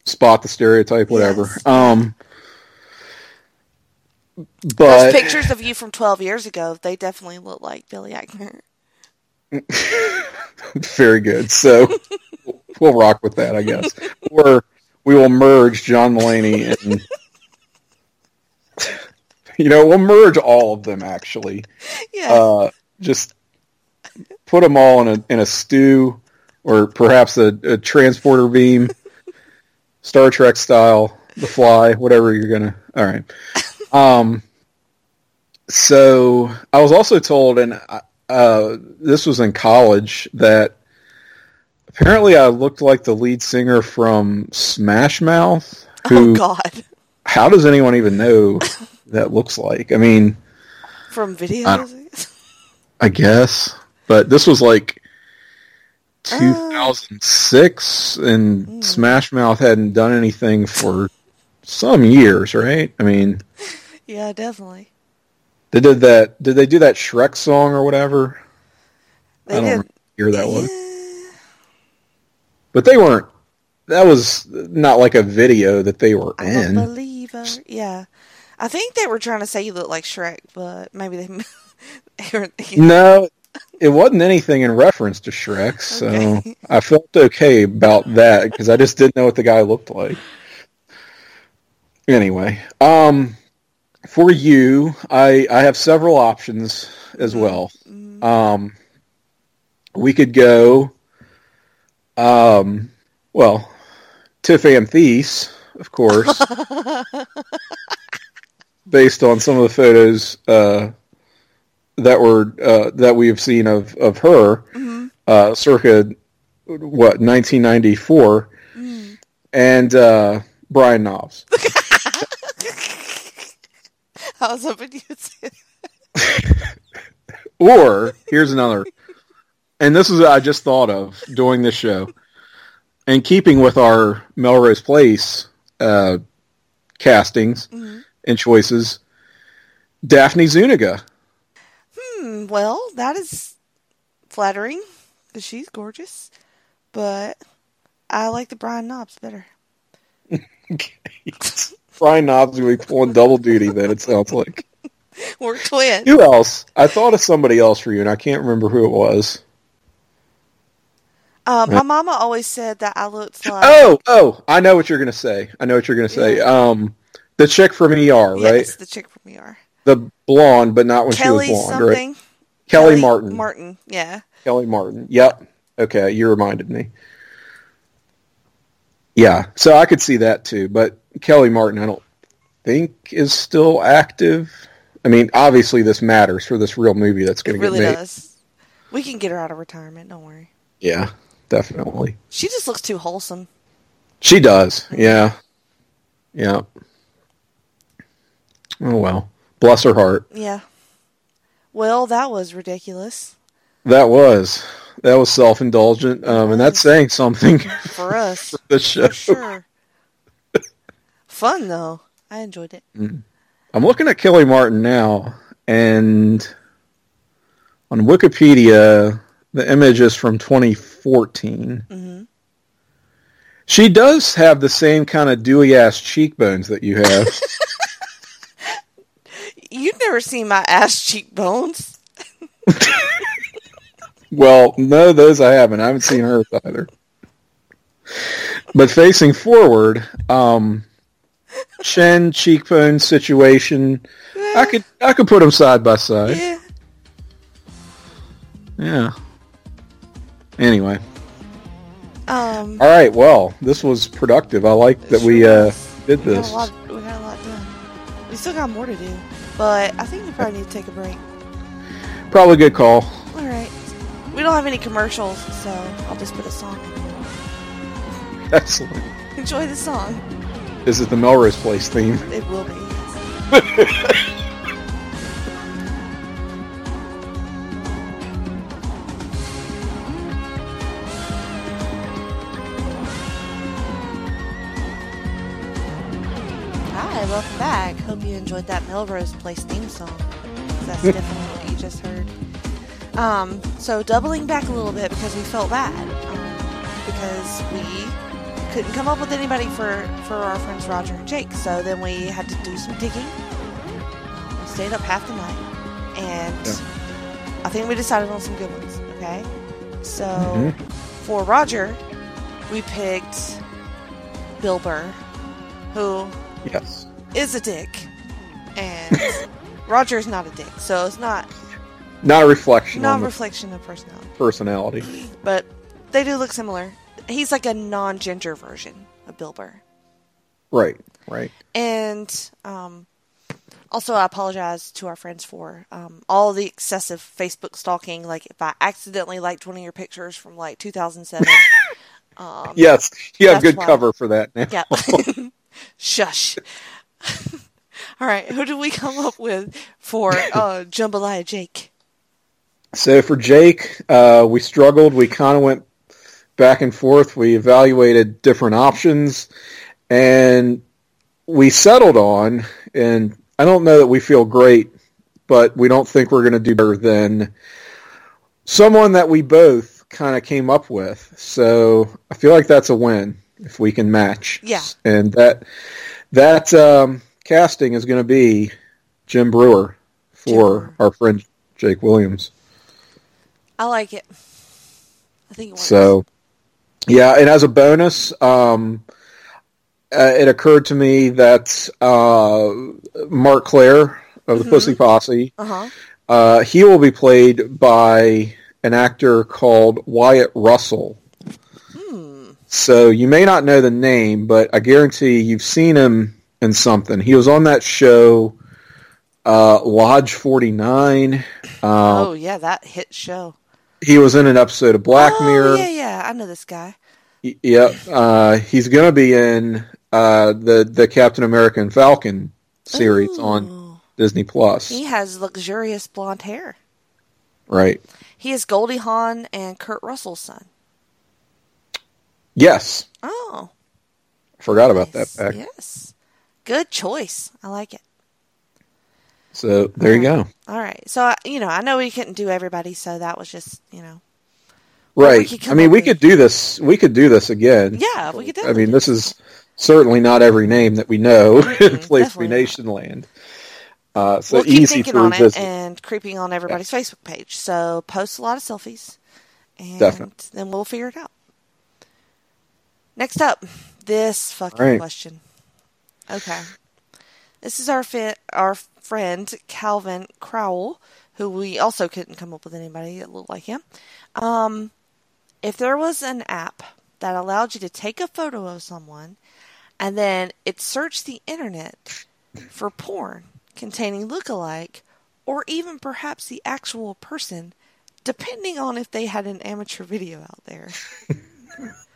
S6: Spot the stereotype, whatever.
S5: Yes.
S6: Um.
S5: those
S6: But
S5: pictures of you from 12 years ago, they definitely look like Billy Eichner.
S6: Very good. So we'll rock with that, I guess. Or we will merge John Mulaney and you know we'll merge all of them actually.
S5: Yeah,
S6: Uh, just put them all in a in a stew or perhaps a, a transporter beam, Star Trek style, The Fly, whatever you're gonna. All right. Um. So I was also told, and uh, this was in college that apparently I looked like the lead singer from Smash Mouth. Who,
S5: oh God,
S6: How does anyone even know that looks like? I mean,
S5: from videos.
S6: I guess, but this was like 2006, and mm. Smash Mouth hadn't done anything for some years, right? I mean,
S5: yeah, definitely.
S6: they did that. Did they do that Shrek song or whatever?
S5: They
S6: I don't
S5: did.
S6: remember what year that was. But they weren't. That was not like a video that they were
S5: a
S6: in.
S5: believer. Yeah, I think they were trying to say you look like Shrek, but maybe they.
S6: No, it wasn't anything in reference to Shrek, so
S5: Okay.
S6: I felt okay about that because I just didn't know what the guy looked like. Anyway, um, for you, I I have several options as well. Um, we could go, um, well, Tiff Thies, of course, based on some of the photos uh, that were uh, that we have seen of of her, uh, circa what 1994, and uh, Brian Knobbs.
S5: I was hoping you'd say.
S6: Or here's another, and this is what I just thought of doing this show, and keeping with our Melrose Place uh, castings and choices, Daphne Zuniga.
S5: Hmm, well, that is flattering because she's gorgeous, but I like the Brian Knobbs better.
S6: Brian Knobbs will be pulling double duty. Then it sounds like.
S5: We're twins.
S6: Who else? I thought of somebody else for you, and I can't remember who it was.
S5: Uh, my mama always said that I looked like.
S6: Oh, oh, I know what you're gonna say. I know what you're gonna say. Um, the chick from ER, right?
S5: yes, the chick from ER.
S6: The blonde, but not when
S5: Kellie
S6: she was blonde,
S5: something.
S6: right? Kellie, Martin.
S5: Kellie Martin, yeah.
S6: Kellie Martin. Yep. Okay, you reminded me. Yeah, so I could see that too, but Kellie Martin, I don't think is still active. I mean, obviously this matters for this real movie that's going to
S5: really
S6: get made.
S5: does. We can get her out of retirement. Don't worry.
S6: Yeah, definitely.
S5: She just looks too wholesome.
S6: She does. Yeah. Yeah. Oh well. Bless her heart.
S5: Yeah. Well, that was ridiculous
S6: That was that was self indulgent, um, and that's saying something
S5: for us.
S6: for the show.
S5: for sure. Fun though. I enjoyed it.
S6: I'm looking at Kellie Martin now, and on Wikipedia, the image is from 2014.
S5: Mm-hmm.
S6: She does have the same kind of dewy ass cheekbones that you have.
S5: You've never seen my ass cheekbones.
S6: well, no, those I haven't. I haven't seen hers either. But facing forward, um, chin, cheekbone situation, I could I could put them side by side.
S5: Yeah.
S6: Yeah. Anyway.
S5: Um.
S6: All right. Well, this was productive. I like that we uh, did
S5: We got,
S6: this.
S5: lot, we got a lot done. We still got more to do, but I think we probably need to take a break.
S6: Probably a good call.
S5: All right. We don't have any commercials, so I'll just put a song in.
S6: Excellent.
S5: Enjoy the song.
S6: This is the Melrose Place theme.
S5: It will be. Hope you enjoyed that Melrose Place theme song. That's definitely what you just heard. Um, so doubling back a little bit because we felt bad um, because we couldn't come up with anybody for for our friends Roger and Jake. So then we had to do some digging. We stayed up half the night, and I think we decided on some good ones. Okay, so
S6: Mhm.
S5: for Roger, we picked Bill Burr, who
S6: Yes.
S5: Is a dick, and Roger's not a dick, so it's not
S6: Not a reflection
S5: Not
S6: on
S5: reflection of personality.
S6: personality.
S5: But they do look similar. He's like a non-ginger version of Bill Burr.
S6: Right. Right.
S5: And um, Also, I apologize to our friends for um, all the excessive Facebook stalking. Like, if I accidentally liked one of your pictures from like 2007.
S6: Yes, you have good
S5: why.
S6: cover for that now.
S5: yeah. Shush. All right. Who did we come up with for uh, Jambalaya Jake?
S6: So for Jake, uh, we struggled. We kind of went back and forth. We evaluated different options, and we settled on. And I don't know that we feel great, but we don't think we're going to do better than someone that we both kind of came up with. So I feel like that's a win if we can match.
S5: Yeah.
S6: and that that um, casting is going to be Jim Breuer for
S5: Breuer.
S6: our friend Jake Williams.
S5: I like it. I think it works.
S6: So, yeah, and as a bonus, um, uh, it occurred to me that uh, Mark Clare of the Pussy Posse,
S5: Uh-huh.
S6: uh, he will be played by an actor called Wyatt Russell. So you may not know the name, but I guarantee you've seen him in something. He was on that show, uh, Lodge 49. Uh,
S5: oh, yeah, that hit show.
S6: he was in an episode of Black
S5: oh,
S6: Mirror.
S5: yeah, yeah. I know this guy.
S6: Y- Yep. Uh, he's going to be in uh, the the Captain America and Falcon series on Disney Plus.
S5: He has luxurious blonde hair.
S6: Right.
S5: He is Goldie Hawn and Kurt Russell's son.
S6: Yes.
S5: Oh,
S6: Forgot about that
S5: nice.
S6: back.
S5: Yes. Good choice. I like it.
S6: So there you go.
S5: All right. So, I- you know, I know we couldn't do everybody, so that was just, you know.
S6: Right. I mean, we
S5: with-
S6: could do this. We could do this again.
S5: Yeah, we could
S6: I mean, this is certainly not every name that we know in Place Free
S5: not.
S6: Nation land. Uh, so
S5: we'll keep
S6: easy
S5: thinking on it and creeping on everybody's Facebook page. So post a lot of selfies, and
S6: Definitely.
S5: then we'll figure it out. Next up, this fucking
S6: All right.
S5: question. Okay, this is our fit, our friend Calvin Crowell, who we also couldn't come up with anybody that looked like him. Um, if there was an app that allowed you to take a photo of someone and then it searched the internet for porn containing look-alike or even perhaps the actual person, depending on if they had an amateur video out there.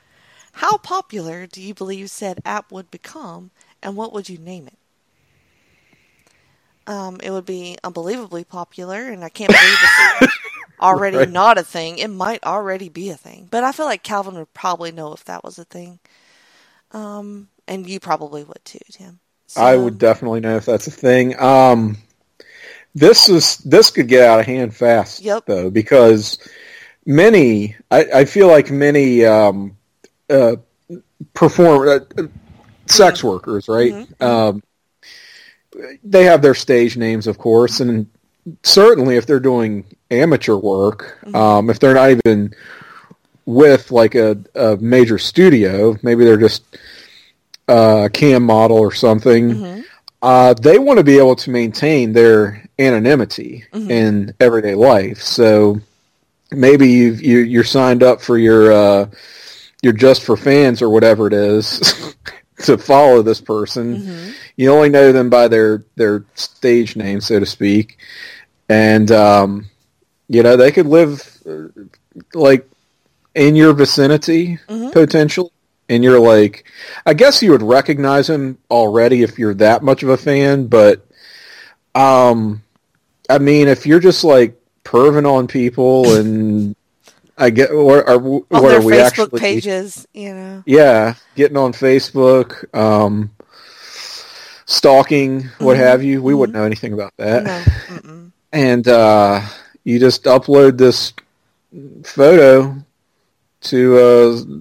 S5: How popular do you believe said app would become, and what would you name it? Um, it would be unbelievably popular, and I can't believe it's already
S6: Right.
S5: not a thing. It might already be a thing, but I feel like Calvin would probably know if that was a thing. Um, and you probably would too, Tim.
S6: I would definitely know if that's a thing. Um, this is this could get out of hand fast,
S5: Yep.
S6: though, because many I, I feel like many um, uh, perform uh, sex workers, right? Um, they have their stage names, of course, and certainly if they're doing amateur work, um, if they're not even with like a, a major studio, maybe they're just uh, cam model or something. Uh, they want to be able to maintain their anonymity in everyday life. So maybe you've, you you're signed up for your uh, your just for fans or whatever it is to follow this person. You only know them by their their stage name, so to speak, and um, you know they could live uh, like in your vicinity potentially. And you're like i guess you would recognize him already if you're that much of a fan but um i mean if you're just like perving on people and i get or, or
S5: on
S6: what are we actually?
S5: Facebook
S6: actually
S5: pages, you know.
S6: yeah getting on facebook um stalking what have you we wouldn't know anything about that
S5: No.
S6: And uh, you just upload this photo to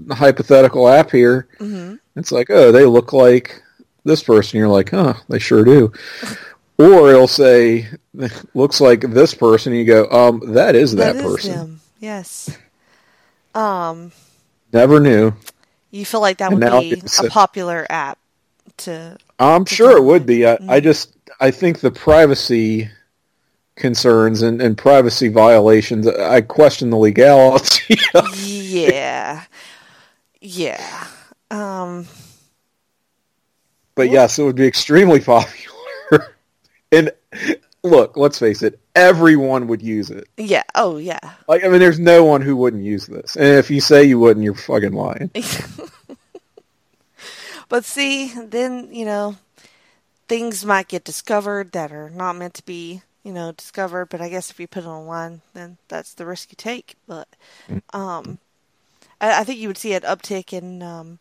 S6: a hypothetical app here.
S5: Mhm.
S6: It's like, oh, they look like this person. You're like, huh, they sure do. or it'll say, looks like this person. You go, um, that is that,
S5: That is
S6: person.
S5: them. Yes. Um,
S6: Never knew.
S5: you feel like that
S6: And
S5: would be a popular app to
S6: I'm
S5: To
S6: sure it would be. I, I just, I think the privacy concerns and, and privacy violations, I question the legality.
S5: yeah. Yeah. Um
S6: But yes, it would be extremely popular. and look, let's face it, everyone would use it.
S5: Yeah. Oh, yeah.
S6: Like, I mean, there's no one who wouldn't use this. And if you say you wouldn't, you're fucking lying.
S5: But see, then, you know, things might get discovered that are not meant to be, you know, discovered. But I guess if you put it online, then that's the risk you take. But um, I, I think you would see an uptick in um,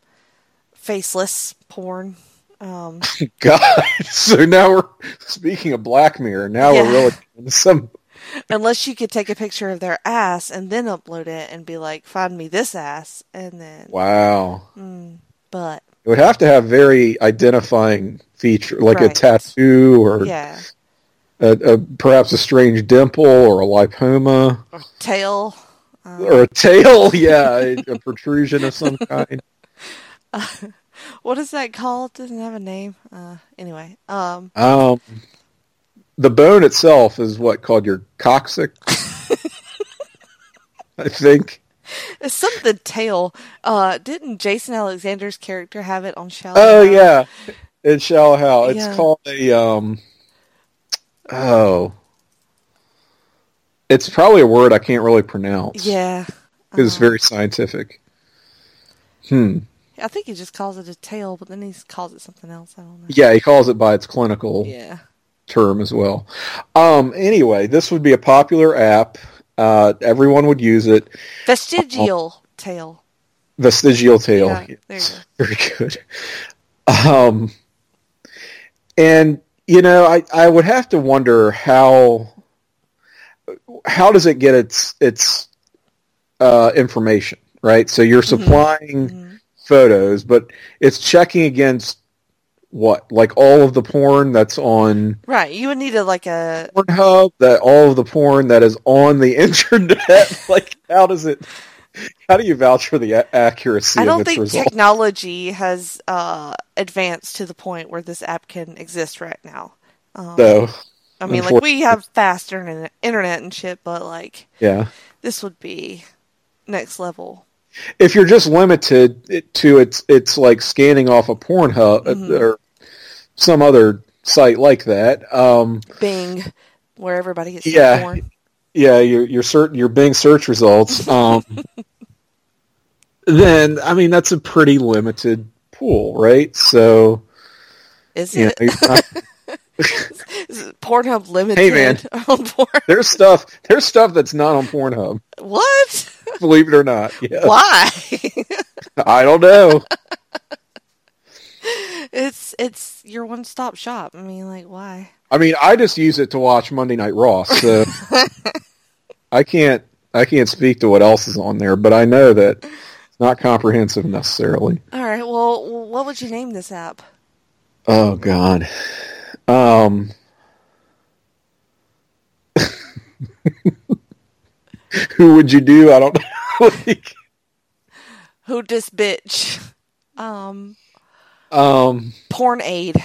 S5: faceless porn. Um,
S6: God. So now we're speaking of Black Mirror. Now
S5: Yeah.
S6: we're really some.
S5: unless you could take a picture of their ass and then upload it and be like, find me this ass. And then,
S6: Wow.
S5: but
S6: It would have to have very identifying feature, like a tattoo or
S5: yeah,
S6: a, a, perhaps a strange dimple or a lipoma or
S5: tail.
S6: or a tail. Yeah, a, a protrusion of some kind.
S5: What is that called? Doesn't have a name. Uh, anyway, um,
S6: Um, the bone itself is what called your coccyx. I think.
S5: it's something tail. Uh, didn't Jason Alexander's character have it on Shell?
S6: Oh yeah, in Shallow Hal. It's
S5: Yeah.
S6: called a um. Oh, it's probably a word I can't really pronounce.
S5: Yeah.
S6: because it's very scientific. Hmm.
S5: I think he just calls it a tail, but then he calls it something else. I don't know.
S6: Yeah, he calls it by its clinical
S5: Yeah.
S6: term as well. Um. Anyway, this would be a popular app. Uh, everyone would use it.
S5: Vestigial tail.
S6: Vestigial tail.
S5: Yeah, there you go.
S6: Very good. Um, and you know, I, I would have to wonder how how does it get its its uh, information, right? So you're
S5: Mm-hmm.
S6: Photos, but it's checking against what, like all of the porn that's on
S5: Right. You would need a like a
S6: Pornhub, that all of the porn that is on the internet. like, how does it? How do you vouch for the a- accuracy
S5: I
S6: of
S5: don't think technology has uh, advanced to the point where this app can exist right now. Um,
S6: so,
S5: I mean, like we have fast internet, internet and shit, but like
S6: yeah.
S5: this would be next level.
S6: If you're just limited to its it's like scanning off a Pornhub
S5: Mm-hmm.
S6: uh, or some other site like that. Um,
S5: Bing, where everybody gets
S6: Yeah.
S5: porn.
S6: yeah, your your certain your Bing search results. Um, then I mean that's a pretty limited pool, right? So
S5: Is
S6: you know,
S5: Pornhub limited?
S6: Hey, man.
S5: Oh, on porn?
S6: there's stuff there's stuff that's not on Pornhub.
S5: What?
S6: Believe it or not, yeah.
S5: Why?
S6: I don't know.
S5: it's it's your one stop shop. I mean, like why?
S6: I mean, I just use it to watch Monday Night Raw, so I can't I can't speak to what else is on there, but I know that it's not comprehensive necessarily.
S5: All right. Well, what would you name this app?
S6: Oh God. Um Who would you do? I don't know. Like,
S5: Who dis bitch? Um,
S6: um
S5: porn aid.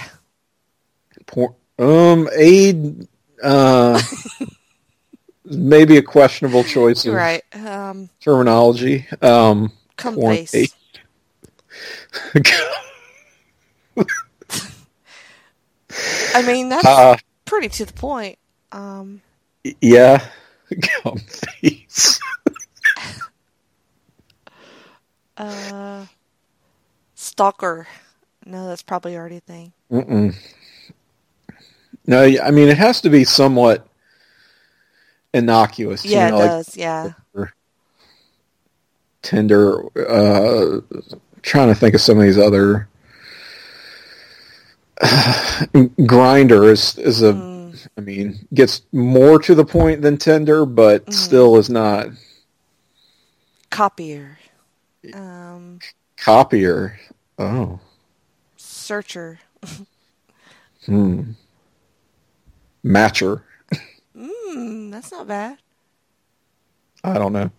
S6: Porn um aid uh maybe a questionable choice of
S5: Right. Um,
S6: terminology. Um
S5: come
S6: porn
S5: face. I mean, that's
S6: uh
S5: pretty to the point. Um,
S6: yeah. Gum face.
S5: uh, stalker. No, that's probably already a thing.
S6: Mm-mm. No, I mean it has to be somewhat innocuous.
S5: Yeah,
S6: you know,
S5: it
S6: like
S5: does. Yeah.
S6: Tinder. Uh, trying to think of some of these other. Grindr is is a.
S5: Mm.
S6: I mean, gets more to the point than Tinder, but
S5: Mm.
S6: still is not
S5: Copier. Um,
S6: copier. Oh,
S5: searcher.
S6: hmm. Matcher.
S5: Hmm, that's not bad.
S6: I don't know.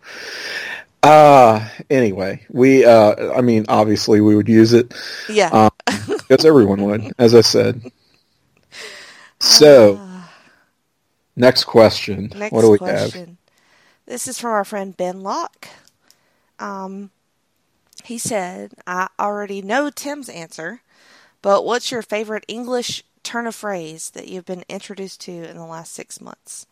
S6: Uh anyway, we uh I mean obviously we would use it
S5: Yeah.
S6: because everyone would, as I said. So, next question.
S5: Next
S6: what do we have?
S5: This is from our friend Ben Locke. Um, he said, I already know Tim's answer, but what's your favorite English turn of phrase that you've been introduced to in the last six months?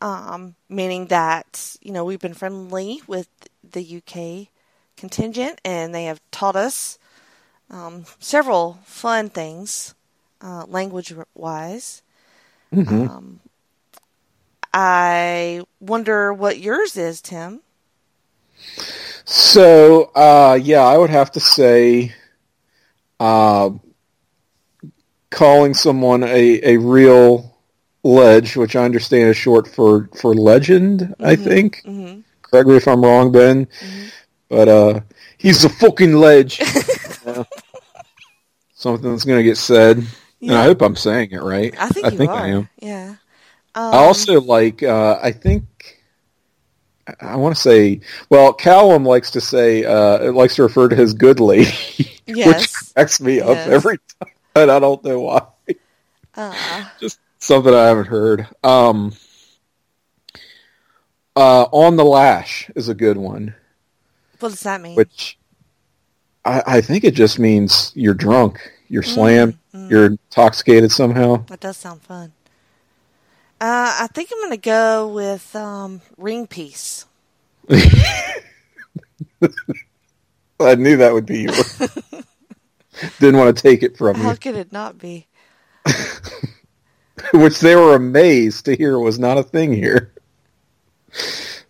S5: Um, meaning that, you know, we've been friendly with the UK contingent and they have taught us um, several fun things, uh, language wise. Um, I wonder what yours is, Tim.
S6: So, uh, yeah, I would have to say, uh, calling someone a, a real ledge, which I understand is short for, for legend, I think.
S5: hmm
S6: Correct me if I'm wrong, Ben. But, uh, he's a fucking ledge. Yeah. Something that's going to get said. And I hope I'm saying it right.
S5: I think
S6: I think
S5: are.
S6: I am.
S5: Yeah.
S6: I
S5: Um,
S6: also like, uh, I think, I want to say, well, Callum likes to say, uh, likes to refer to his good lady, which
S5: Yes.
S6: cracks me up every time, and I don't know why.
S5: Uh,
S6: Just something I haven't heard. Um, uh, on the lash is a good one,
S5: what does that mean?
S6: which I, I think it just means you're drunk, you're
S5: Mm,
S6: slammed, you're intoxicated somehow.
S5: That does sound fun. Uh, I think I'm going to go with um, ring piece.
S6: I knew that would be yours. Didn't want to take it from you.
S5: How could it not be?
S6: which they were amazed to hear was not a thing here.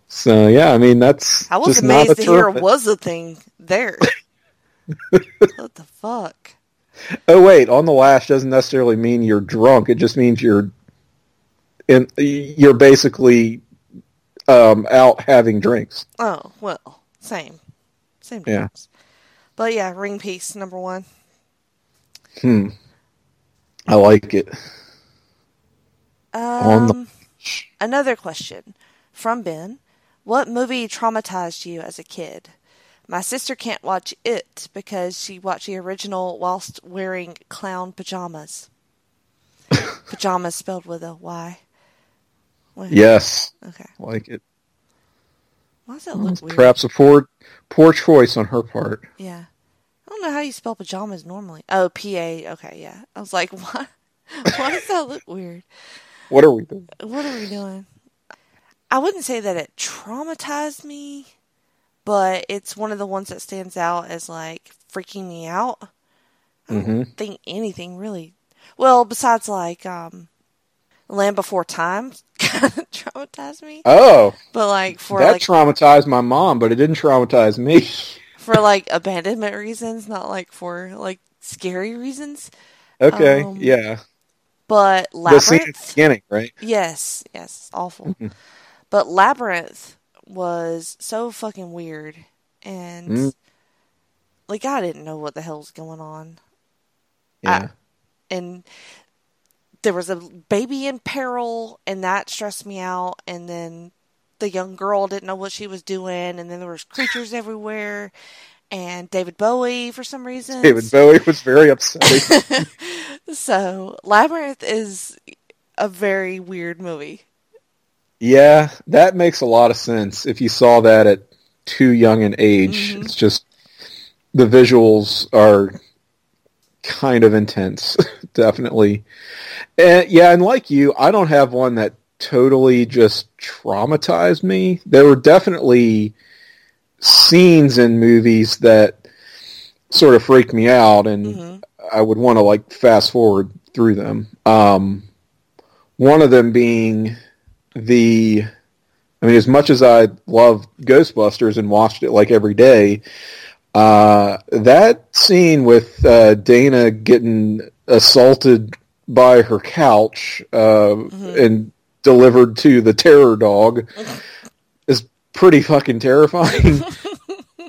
S6: So yeah, I mean that's
S5: I was
S6: just not a
S5: amazed to hear it was a thing there. what the fuck?
S6: Oh wait, on the lash doesn't necessarily mean you're drunk. It just means you're in. You're basically um, out having drinks.
S5: Oh, well, same. Same
S6: Yeah.
S5: But yeah, ring piece, number one.
S6: Hmm. I like it. On the-
S5: Um, another question from Ben. What movie traumatized you as a kid? My sister can't watch it because she watched the original whilst wearing clown pajamas. pajamas spelled with a Y. Well,
S6: Yes,
S5: Okay.
S6: Like it.
S5: Why does that look weird?
S6: Perhaps a poor poor choice on her part.
S5: Yeah. I don't know how you spell pajamas normally. Oh, P A. Okay, yeah. I was like, why? Why does that look weird?
S6: What are we doing?
S5: What are we doing? I wouldn't say that it traumatized me, but it's one of the ones that stands out as like freaking me out. I don't
S6: hmm
S5: think anything really. Well, besides like um, Land Before Time kind of traumatized me,
S6: Oh,
S5: but like for
S6: that
S5: like
S6: traumatized my mom, but it didn't traumatize me.
S5: for like abandonment reasons, not like for like scary reasons.
S6: okay,
S5: Um,
S6: yeah.
S5: But
S6: The scene at the
S5: Labyrinth,
S6: beginning, right?
S5: yes, yes, awful.
S6: Mm-hmm.
S5: But Labyrinth was so fucking weird, and
S6: Mm.
S5: like I didn't know what the hell's going on,
S6: Yeah.
S5: and there was a baby in peril, and that stressed me out. And then the young girl didn't know what she was doing, and then there was creatures everywhere, and David Bowie for some reason.
S6: David Bowie was very upsetting.
S5: So Labyrinth is a very weird movie.
S6: Yeah, that makes a lot of sense. If you saw that at too young an age, it's just the visuals are kind of intense, definitely. And yeah, and like you, I don't have one that totally just traumatized me. There were definitely scenes in movies that sort of freaked me out and I would want to like fast forward through them. Um, one of them being the, I mean, as much as I love Ghostbusters and watched it like every day, uh, that scene with uh, Dana getting assaulted by her couch uh, and delivered to the terror dog is pretty fucking terrifying.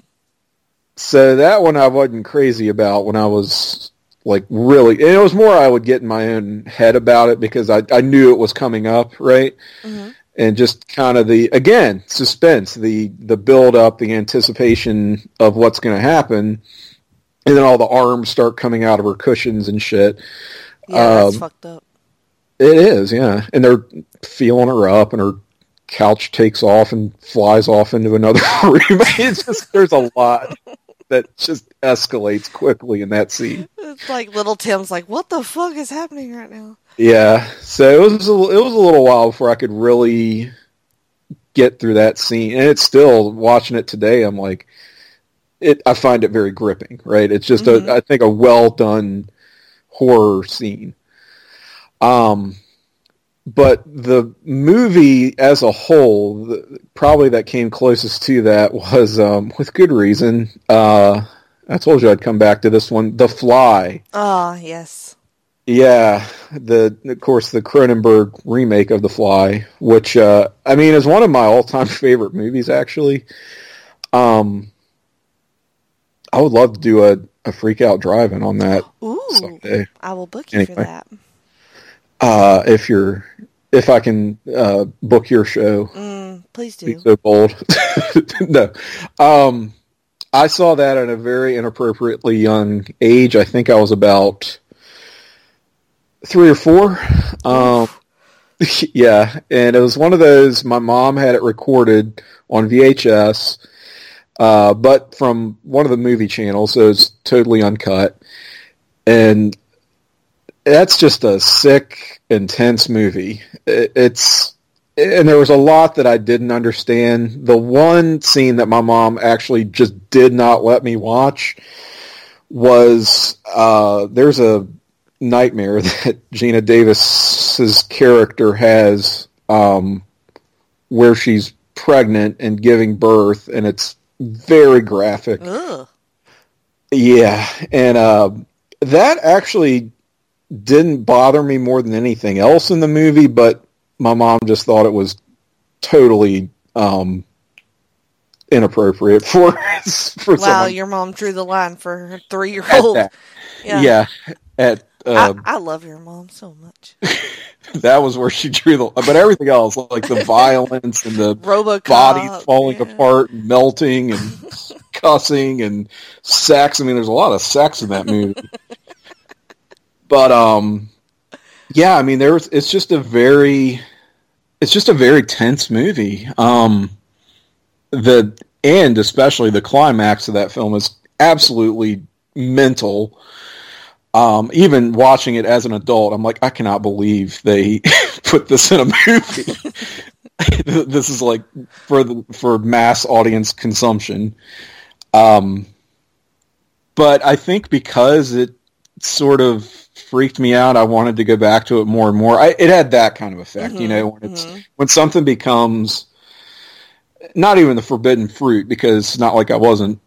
S6: so that one I wasn't crazy about when I was like really, and it was more I would get in my own head about it because I, I knew it was coming up, right? And just kind of the again suspense, the the build up, the anticipation of what's going to happen, and then all the arms start coming out of her cushions and shit.
S5: Yeah, that's
S6: Um,
S5: fucked up.
S6: It is, yeah. And they're feeling her up, and her couch takes off and flies off into another room. it's just there's a lot. that just escalates quickly in that scene.
S5: It's like little Tim's like, what the fuck is happening right now?
S6: Yeah, so it was a, it was a little while before I could really get through that scene, and it's still watching it today. I'm like, it. I find it very gripping. Right, it's just a I think a well done horror scene. Um, but the movie as a whole, the, probably that came closest to that was um, with good reason. Uh, I told you I'd come back to this one, The Fly.
S5: Oh, yes.
S6: Yeah, the of course the Cronenberg remake of The Fly, which uh, I mean is one of my all-time favorite movies. Actually, um, I would love to do a, a freak out driving on that
S5: Ooh.
S6: someday.
S5: I will book you for that.
S6: Uh, if you're if I can uh, book your show,
S5: Mm, please
S6: be
S5: do.
S6: so bold. no, um, I saw that at a very inappropriately young age. I think I was about three or four. Um, yeah, and it was one of those. My mom had it recorded on VHS, uh, but from one of the movie channels, so it's totally uncut. And that's just a sick, intense movie. It, it's and there was a lot that I didn't understand. The one scene that my mom actually just did not let me watch was uh, there's a nightmare that Geena Davis's character has um, where she's pregnant and giving birth, and it's very graphic.
S5: Ugh.
S6: Yeah, and uh, that actually didn't bother me more than anything else in the movie, but my mom just thought it was totally um, inappropriate for for
S5: Wow,
S6: someone
S5: your mom drew the line for her three year old. Yeah.
S6: Yeah, at uh,
S5: I, I love your mom so much.
S6: that was where she drew the. But everything else, like the violence and the
S5: Robocop.
S6: bodies falling
S5: yeah.
S6: apart and melting and cussing and sex. I mean, there's a lot of sex in that movie. But um, yeah, I mean, there's it's just a very, it's just a very tense movie. Um, the and especially the climax of that film is absolutely mental. Um, even watching it as an adult, I'm like, I cannot believe they put this in a movie. this is like for the for mass audience consumption. Um, but I think because it sort of freaked me out, I wanted to go back to it more and more. I, it had that kind of effect, you know, when it's when something becomes not even the forbidden fruit, because it's not like I wasn't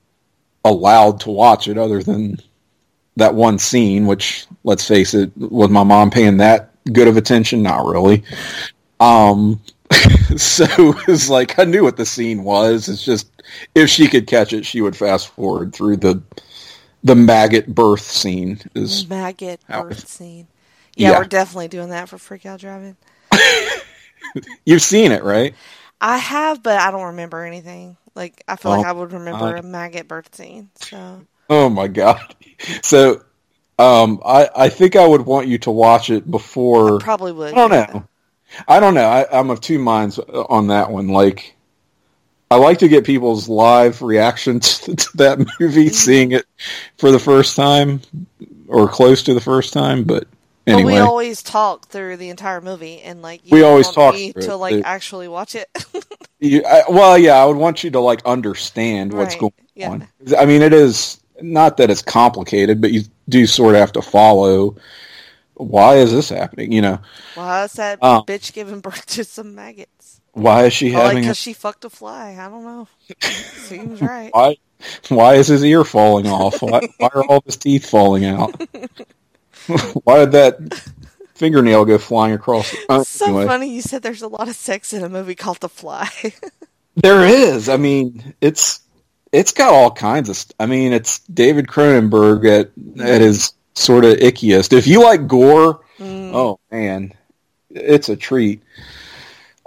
S6: allowed to watch it, other than that one scene. Which, let's face it, was my mom paying that good of attention? Not really. Um, so it's like I knew what the scene was. It's just if she could catch it, she would fast forward through the the maggot birth scene. Is
S5: Maggot birth scene. Yeah,
S6: Yeah.
S5: we're definitely doing that for Freak Out Driving.
S6: you've seen it, right?
S5: I have, but I don't remember anything. Like I feel
S6: Oh,
S5: like I would remember
S6: uh,
S5: a maggot birth scene. So
S6: Oh my god! So, um, I I think I would want you to watch it before.
S5: probably would.
S6: I don't
S5: yeah.
S6: know. I don't know. I, I'm of two minds on that one. Like, I like to get people's live reactions to that movie, mm-hmm. seeing it for the first time or close to the first time. But
S5: But we always talk through the entire movie, and like you
S6: We always talk
S5: to like
S6: It-
S5: actually watch it.
S6: You, I, well, yeah, I would want you to like understand what's
S5: Right,
S6: going
S5: yeah.
S6: on. I mean, it is not that it's complicated, but you do sort of have to follow. Why is this happening? You know,
S5: Why is that
S6: Oh.
S5: bitch giving birth to some maggots?
S6: Why is she
S5: Oh, like
S6: having?
S5: because
S6: a,
S5: she fucked a fly. I don't know. Seems right.
S6: why? Why is his ear falling off? Why, why are all his teeth falling out? why did that fingernail go flying across? Uh,
S5: so
S6: anyway.
S5: funny you said there's a lot of sex in a movie called The Fly.
S6: There is. I mean, it's it's got all kinds of. St- I mean, it's David Cronenberg at at his sort of ickiest. If you like gore, oh man, it's a treat.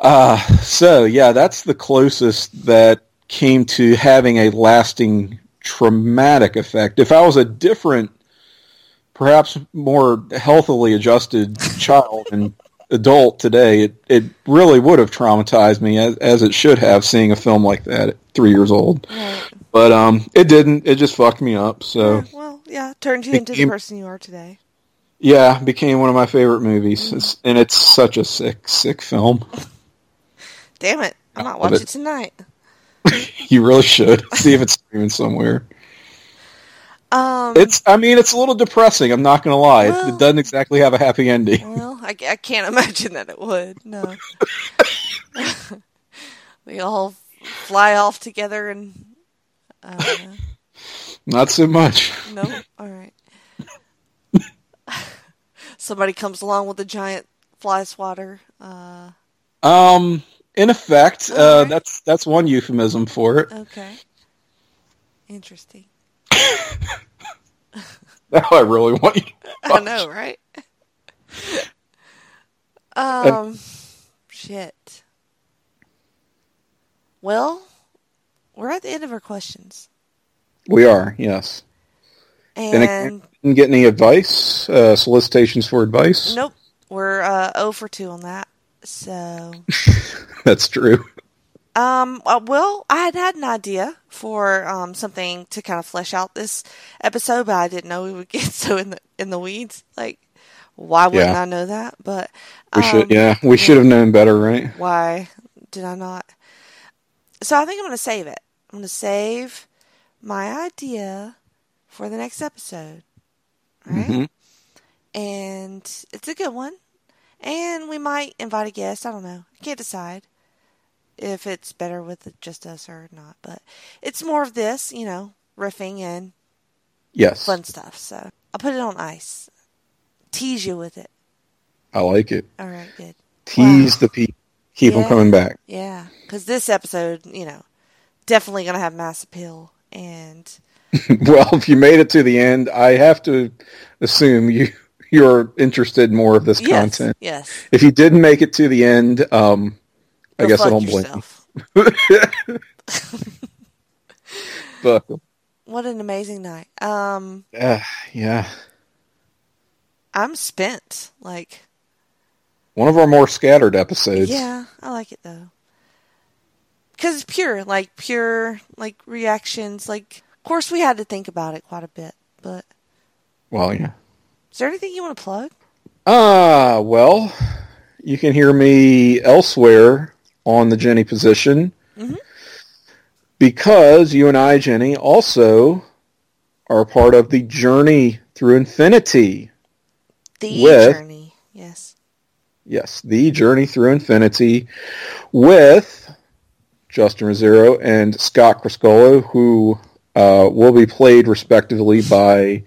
S6: Uh, so yeah, that's the closest that came to having a lasting traumatic effect. If I was a different, perhaps more healthily adjusted child and adult today, it, it really would have traumatized me as, as it should have seeing a film like that at three years old. But um, it didn't. It just fucked me up. So
S5: Well, yeah, turned you into the person you are today.
S6: yeah, became one of my favorite movies, it's, and it's such a sick, sick film.
S5: Damn it. I might
S6: love
S5: watch
S6: it.
S5: tonight.
S6: You really should see if it's streaming somewhere.
S5: Um,
S6: It's. I mean, it's a little depressing. I'm not gonna lie. It-
S5: Well-
S6: it doesn't exactly have a happy ending.
S5: well, I, I can't imagine that it would. No. we all fly off together and. Uh,
S6: Not so much.
S5: no? All right. Somebody comes along with a giant fly swatter. Uh,
S6: Um, in effect, uh,
S5: Alright.
S6: that's that's one euphemism for it.
S5: okay. Interesting.
S6: Now I really want you. to
S5: I know, right? um, shit. Well, we're at the end of our questions,
S6: We are, yes. And
S5: and
S6: didn't get any advice, uh, solicitations for advice.
S5: nope, we're uh, 0 for two on that. So,
S6: That's true.
S5: um, uh, well, I had had an idea for um something to kind of flesh out this episode, but I didn't know we would get so in the in the weeds. Like, why wouldn't
S6: Yeah.
S5: I know that? But
S6: We should,
S5: um,
S6: yeah, we should have known better, right?
S5: Why did I not? So I think I'm going to save it. I'm going to save my idea for the next episode. Right?
S6: Mhm.
S5: And it's a good one. And we might invite a guest. I don't know. I can't decide if it's better with just us or not. But it's more of this, you know, riffing and
S6: Yes,
S5: fun stuff. So I'll put it on ice. Tease you with it.
S6: I like it.
S5: All right, good.
S6: Tease the people, keep them coming back.
S5: Yeah, because this episode, you know, definitely going to have mass appeal. And
S6: well, if you made it to the end, I have to assume you you're interested in more of this
S5: yes,
S6: content.
S5: yes,
S6: If you didn't make it to the end, um, I guess I don't blame you.
S5: What an amazing night. Um,
S6: uh, yeah,
S5: I'm spent. Like,
S6: one of our more scattered episodes.
S5: yeah, I like it though. Because it's pure, like pure, like reactions. Like, of course, we had to think about it quite a bit. But
S6: Well, yeah.
S5: Is there anything you want to plug?
S6: Ah, well, you can hear me elsewhere on the Jenny position
S5: Mhm.
S6: because you and I, Jenny, also are part of the Journey Through Infinity.
S5: The
S6: With-
S5: journey. Yes.
S6: Yes, the Journey Through Infinity with Justin Rozzero and Scott Criscuolo, who uh, will be played respectively by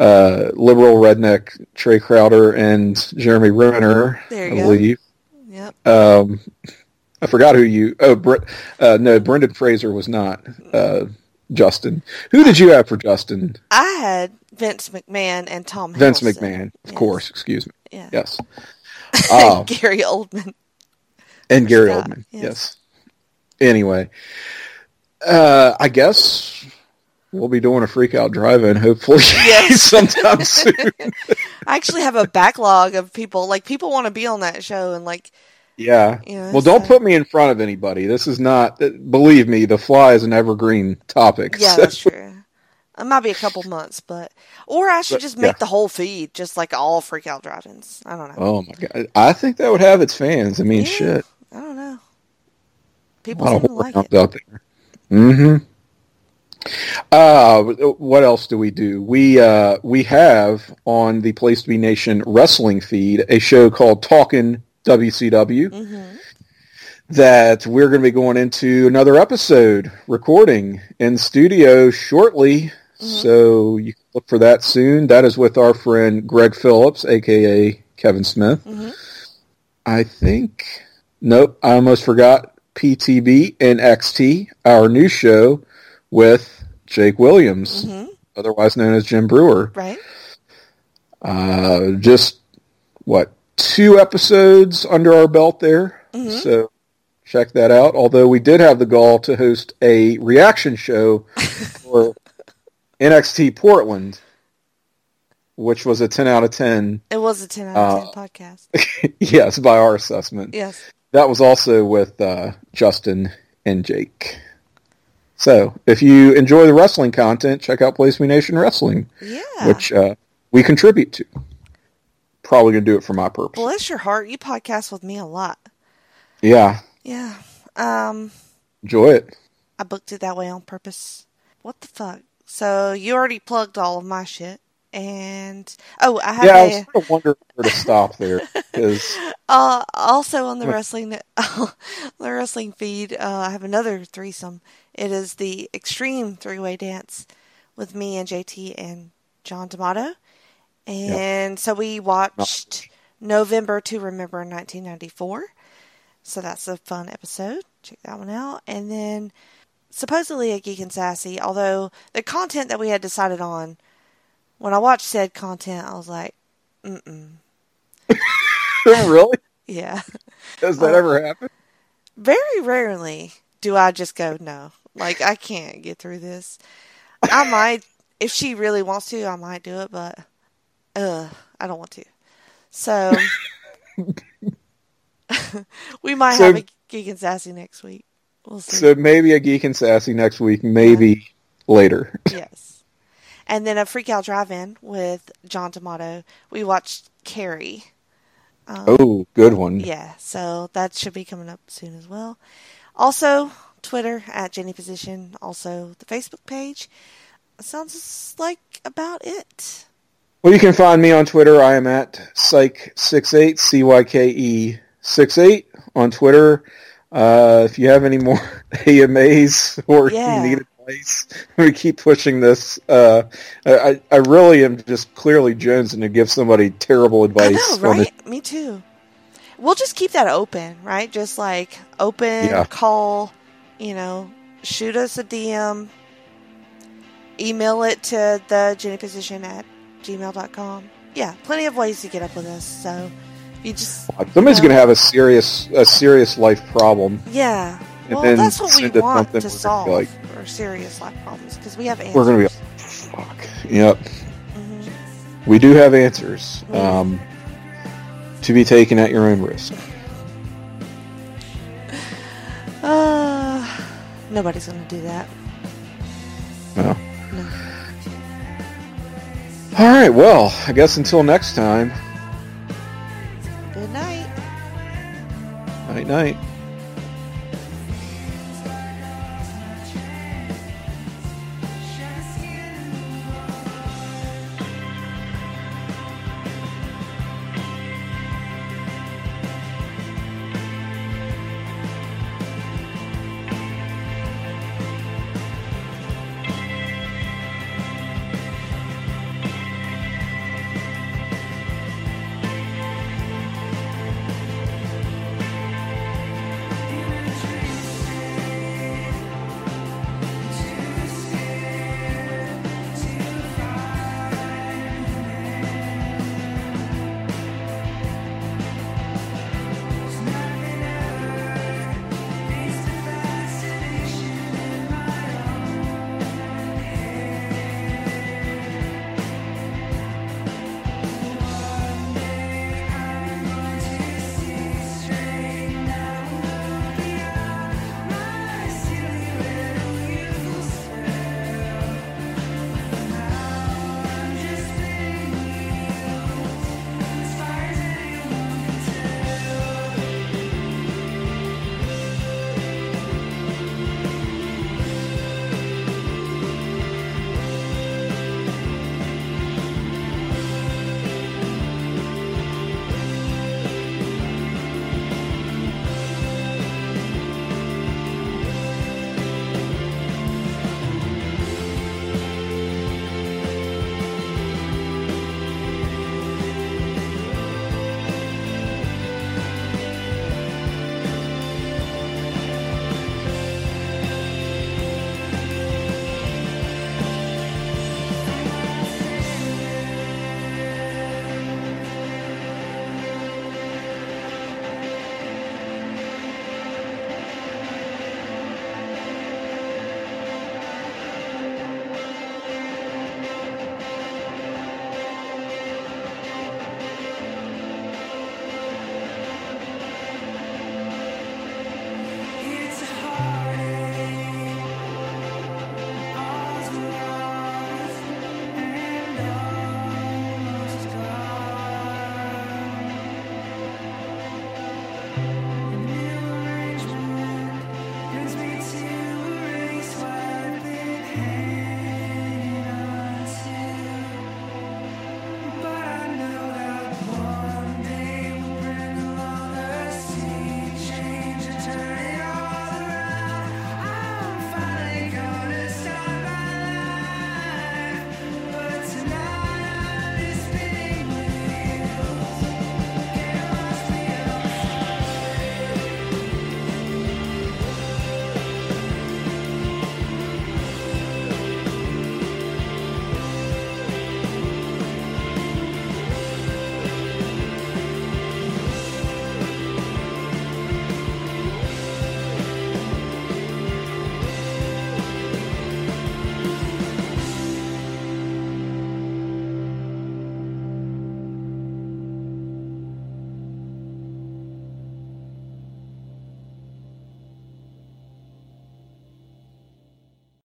S6: uh, liberal redneck Trae Crowder and Jeremy Renner,
S5: There you
S6: I
S5: go.
S6: believe.
S5: Yep.
S6: Um, I forgot who you. Oh, Bre- uh, no, Brendan Fraser was not uh, Justin. Who did you have for Justin?
S5: I had Vince McMahon and Tom
S6: Vince
S5: Hiddleston.
S6: McMahon, of
S5: Yes.
S6: course. Excuse me.
S5: Yeah.
S6: Yes. Uh,
S5: Gary Oldman.
S6: and Gary
S5: Scott,
S6: Oldman.
S5: yes.
S6: Yes. Anyway, uh, I guess we'll be doing a freak out drive-in hopefully
S5: Yes.
S6: sometime soon.
S5: I actually have a backlog of people. Like people want to be on that show, and like
S6: Yeah.
S5: Yeah,
S6: well, don't put me in front of anybody. This is not. Believe me, the fly is an evergreen topic.
S5: yeah,
S6: so-
S5: that's true. It might be a couple months, but or I should
S6: But,
S5: just make
S6: yeah.
S5: the whole feed just like all freak out drive-ins. I don't know.
S6: Oh my god! I think that would have its fans. I mean,
S5: Yeah.
S6: shit.
S5: I don't know. People seem to like it.
S6: out there. Mm-hmm. Uh, what else do we do? We uh, we have on the Place to Be Nation wrestling feed a show called Talking WCW
S5: Mm-hmm.
S6: that we're going to be going into another episode recording in studio shortly. So you can look for that soon. That is with our friend Greg Phillips, aka Kevin Smith.
S5: Mhm.
S6: I think. Nope, I almost forgot PTBN XT, our new show with Jake Williams,
S5: Mhm.
S6: otherwise known as Jim Breuer.
S5: Right?
S6: Uh, just what two episodes under our belt there,
S5: Mhm.
S6: so check that out. Although we did have the gall to host a reaction show for NXT Portland, which was a ten out of ten.
S5: It was a ten out of
S6: Uh,
S5: ten podcast.
S6: yes, by our assessment.
S5: Yes.
S6: That was also with uh, Justin and Jake. So if you enjoy the wrestling content, check out Place Me Nation Wrestling,
S5: Yeah.
S6: which uh, we contribute to. Probably gonna do it for my purpose.
S5: Bless your heart. You podcast with me a lot.
S6: Yeah,
S5: Yeah. Um,
S6: enjoy it.
S5: I booked it that way on purpose. What the fuck? So you already plugged all of my shit, and oh, I have
S6: Yeah, I
S5: a
S6: was sort of wondering where to stop there because
S5: uh, also on the wrestling the wrestling feed. Uh, I have another threesome. It is the Extreme Three Way Dance with me and JT and John D'Amato, and so we watched November to Remember 1994. So that's a fun episode. Check that one out. And then supposedly a Geek and Sassy, although the content that we had decided on, when I watched said content, I was like, mm-mm.
S6: really
S5: Yeah.
S6: does that
S5: Uh,
S6: ever happen?
S5: Very rarely do I just go, no. Like, I can't get through this. I might, if she really wants to, I might do it, but, uh, I don't want to. So, we might
S6: So-
S5: have a Geek and Sassy next week. We'll see.
S6: So maybe a geek and sassy next week, maybe later.
S5: yes. And then a Freak Out Drive-In with John D'Amato. We watched Carrie. Um,
S6: Oh, good one.
S5: Yeah, so that should be coming up soon as well. Also, Twitter at Jenny Position. Also, the Facebook page. Sounds like about it.
S6: Well, you can find me on Twitter. I am at Cyke68, C-Y-K-E 68 on Twitter. Uh, if you have any more AMAs or
S5: Yeah.
S6: you need advice, we keep pushing this. Uh, I, I really am just clearly jonesing to give somebody terrible
S5: I
S6: advice.
S5: know, right? Me too. We'll just keep that open, right? Just like open,
S6: Yeah.
S5: call, you know, shoot us a DM, email it to the Jenny Position at gmail.com. Yeah, plenty of ways to get up with us. So you just
S6: Somebody's
S5: you know,
S6: going to have a serious, a serious life problem.
S5: Yeah.
S6: And
S5: Well,
S6: then
S5: that's what we want
S6: something
S5: to
S6: we're gonna be
S5: solve
S6: like-
S5: for serious life problems because we have answers.
S6: We're going to be like, fuck. Yep.
S5: Mhm.
S6: We do have answers
S5: Mm.
S6: um, to be taken at your own risk.
S5: Uh, nobody's going to do that.
S6: No.
S5: No.
S6: All right. Well, I guess until next time.
S5: Good night.
S6: Night night.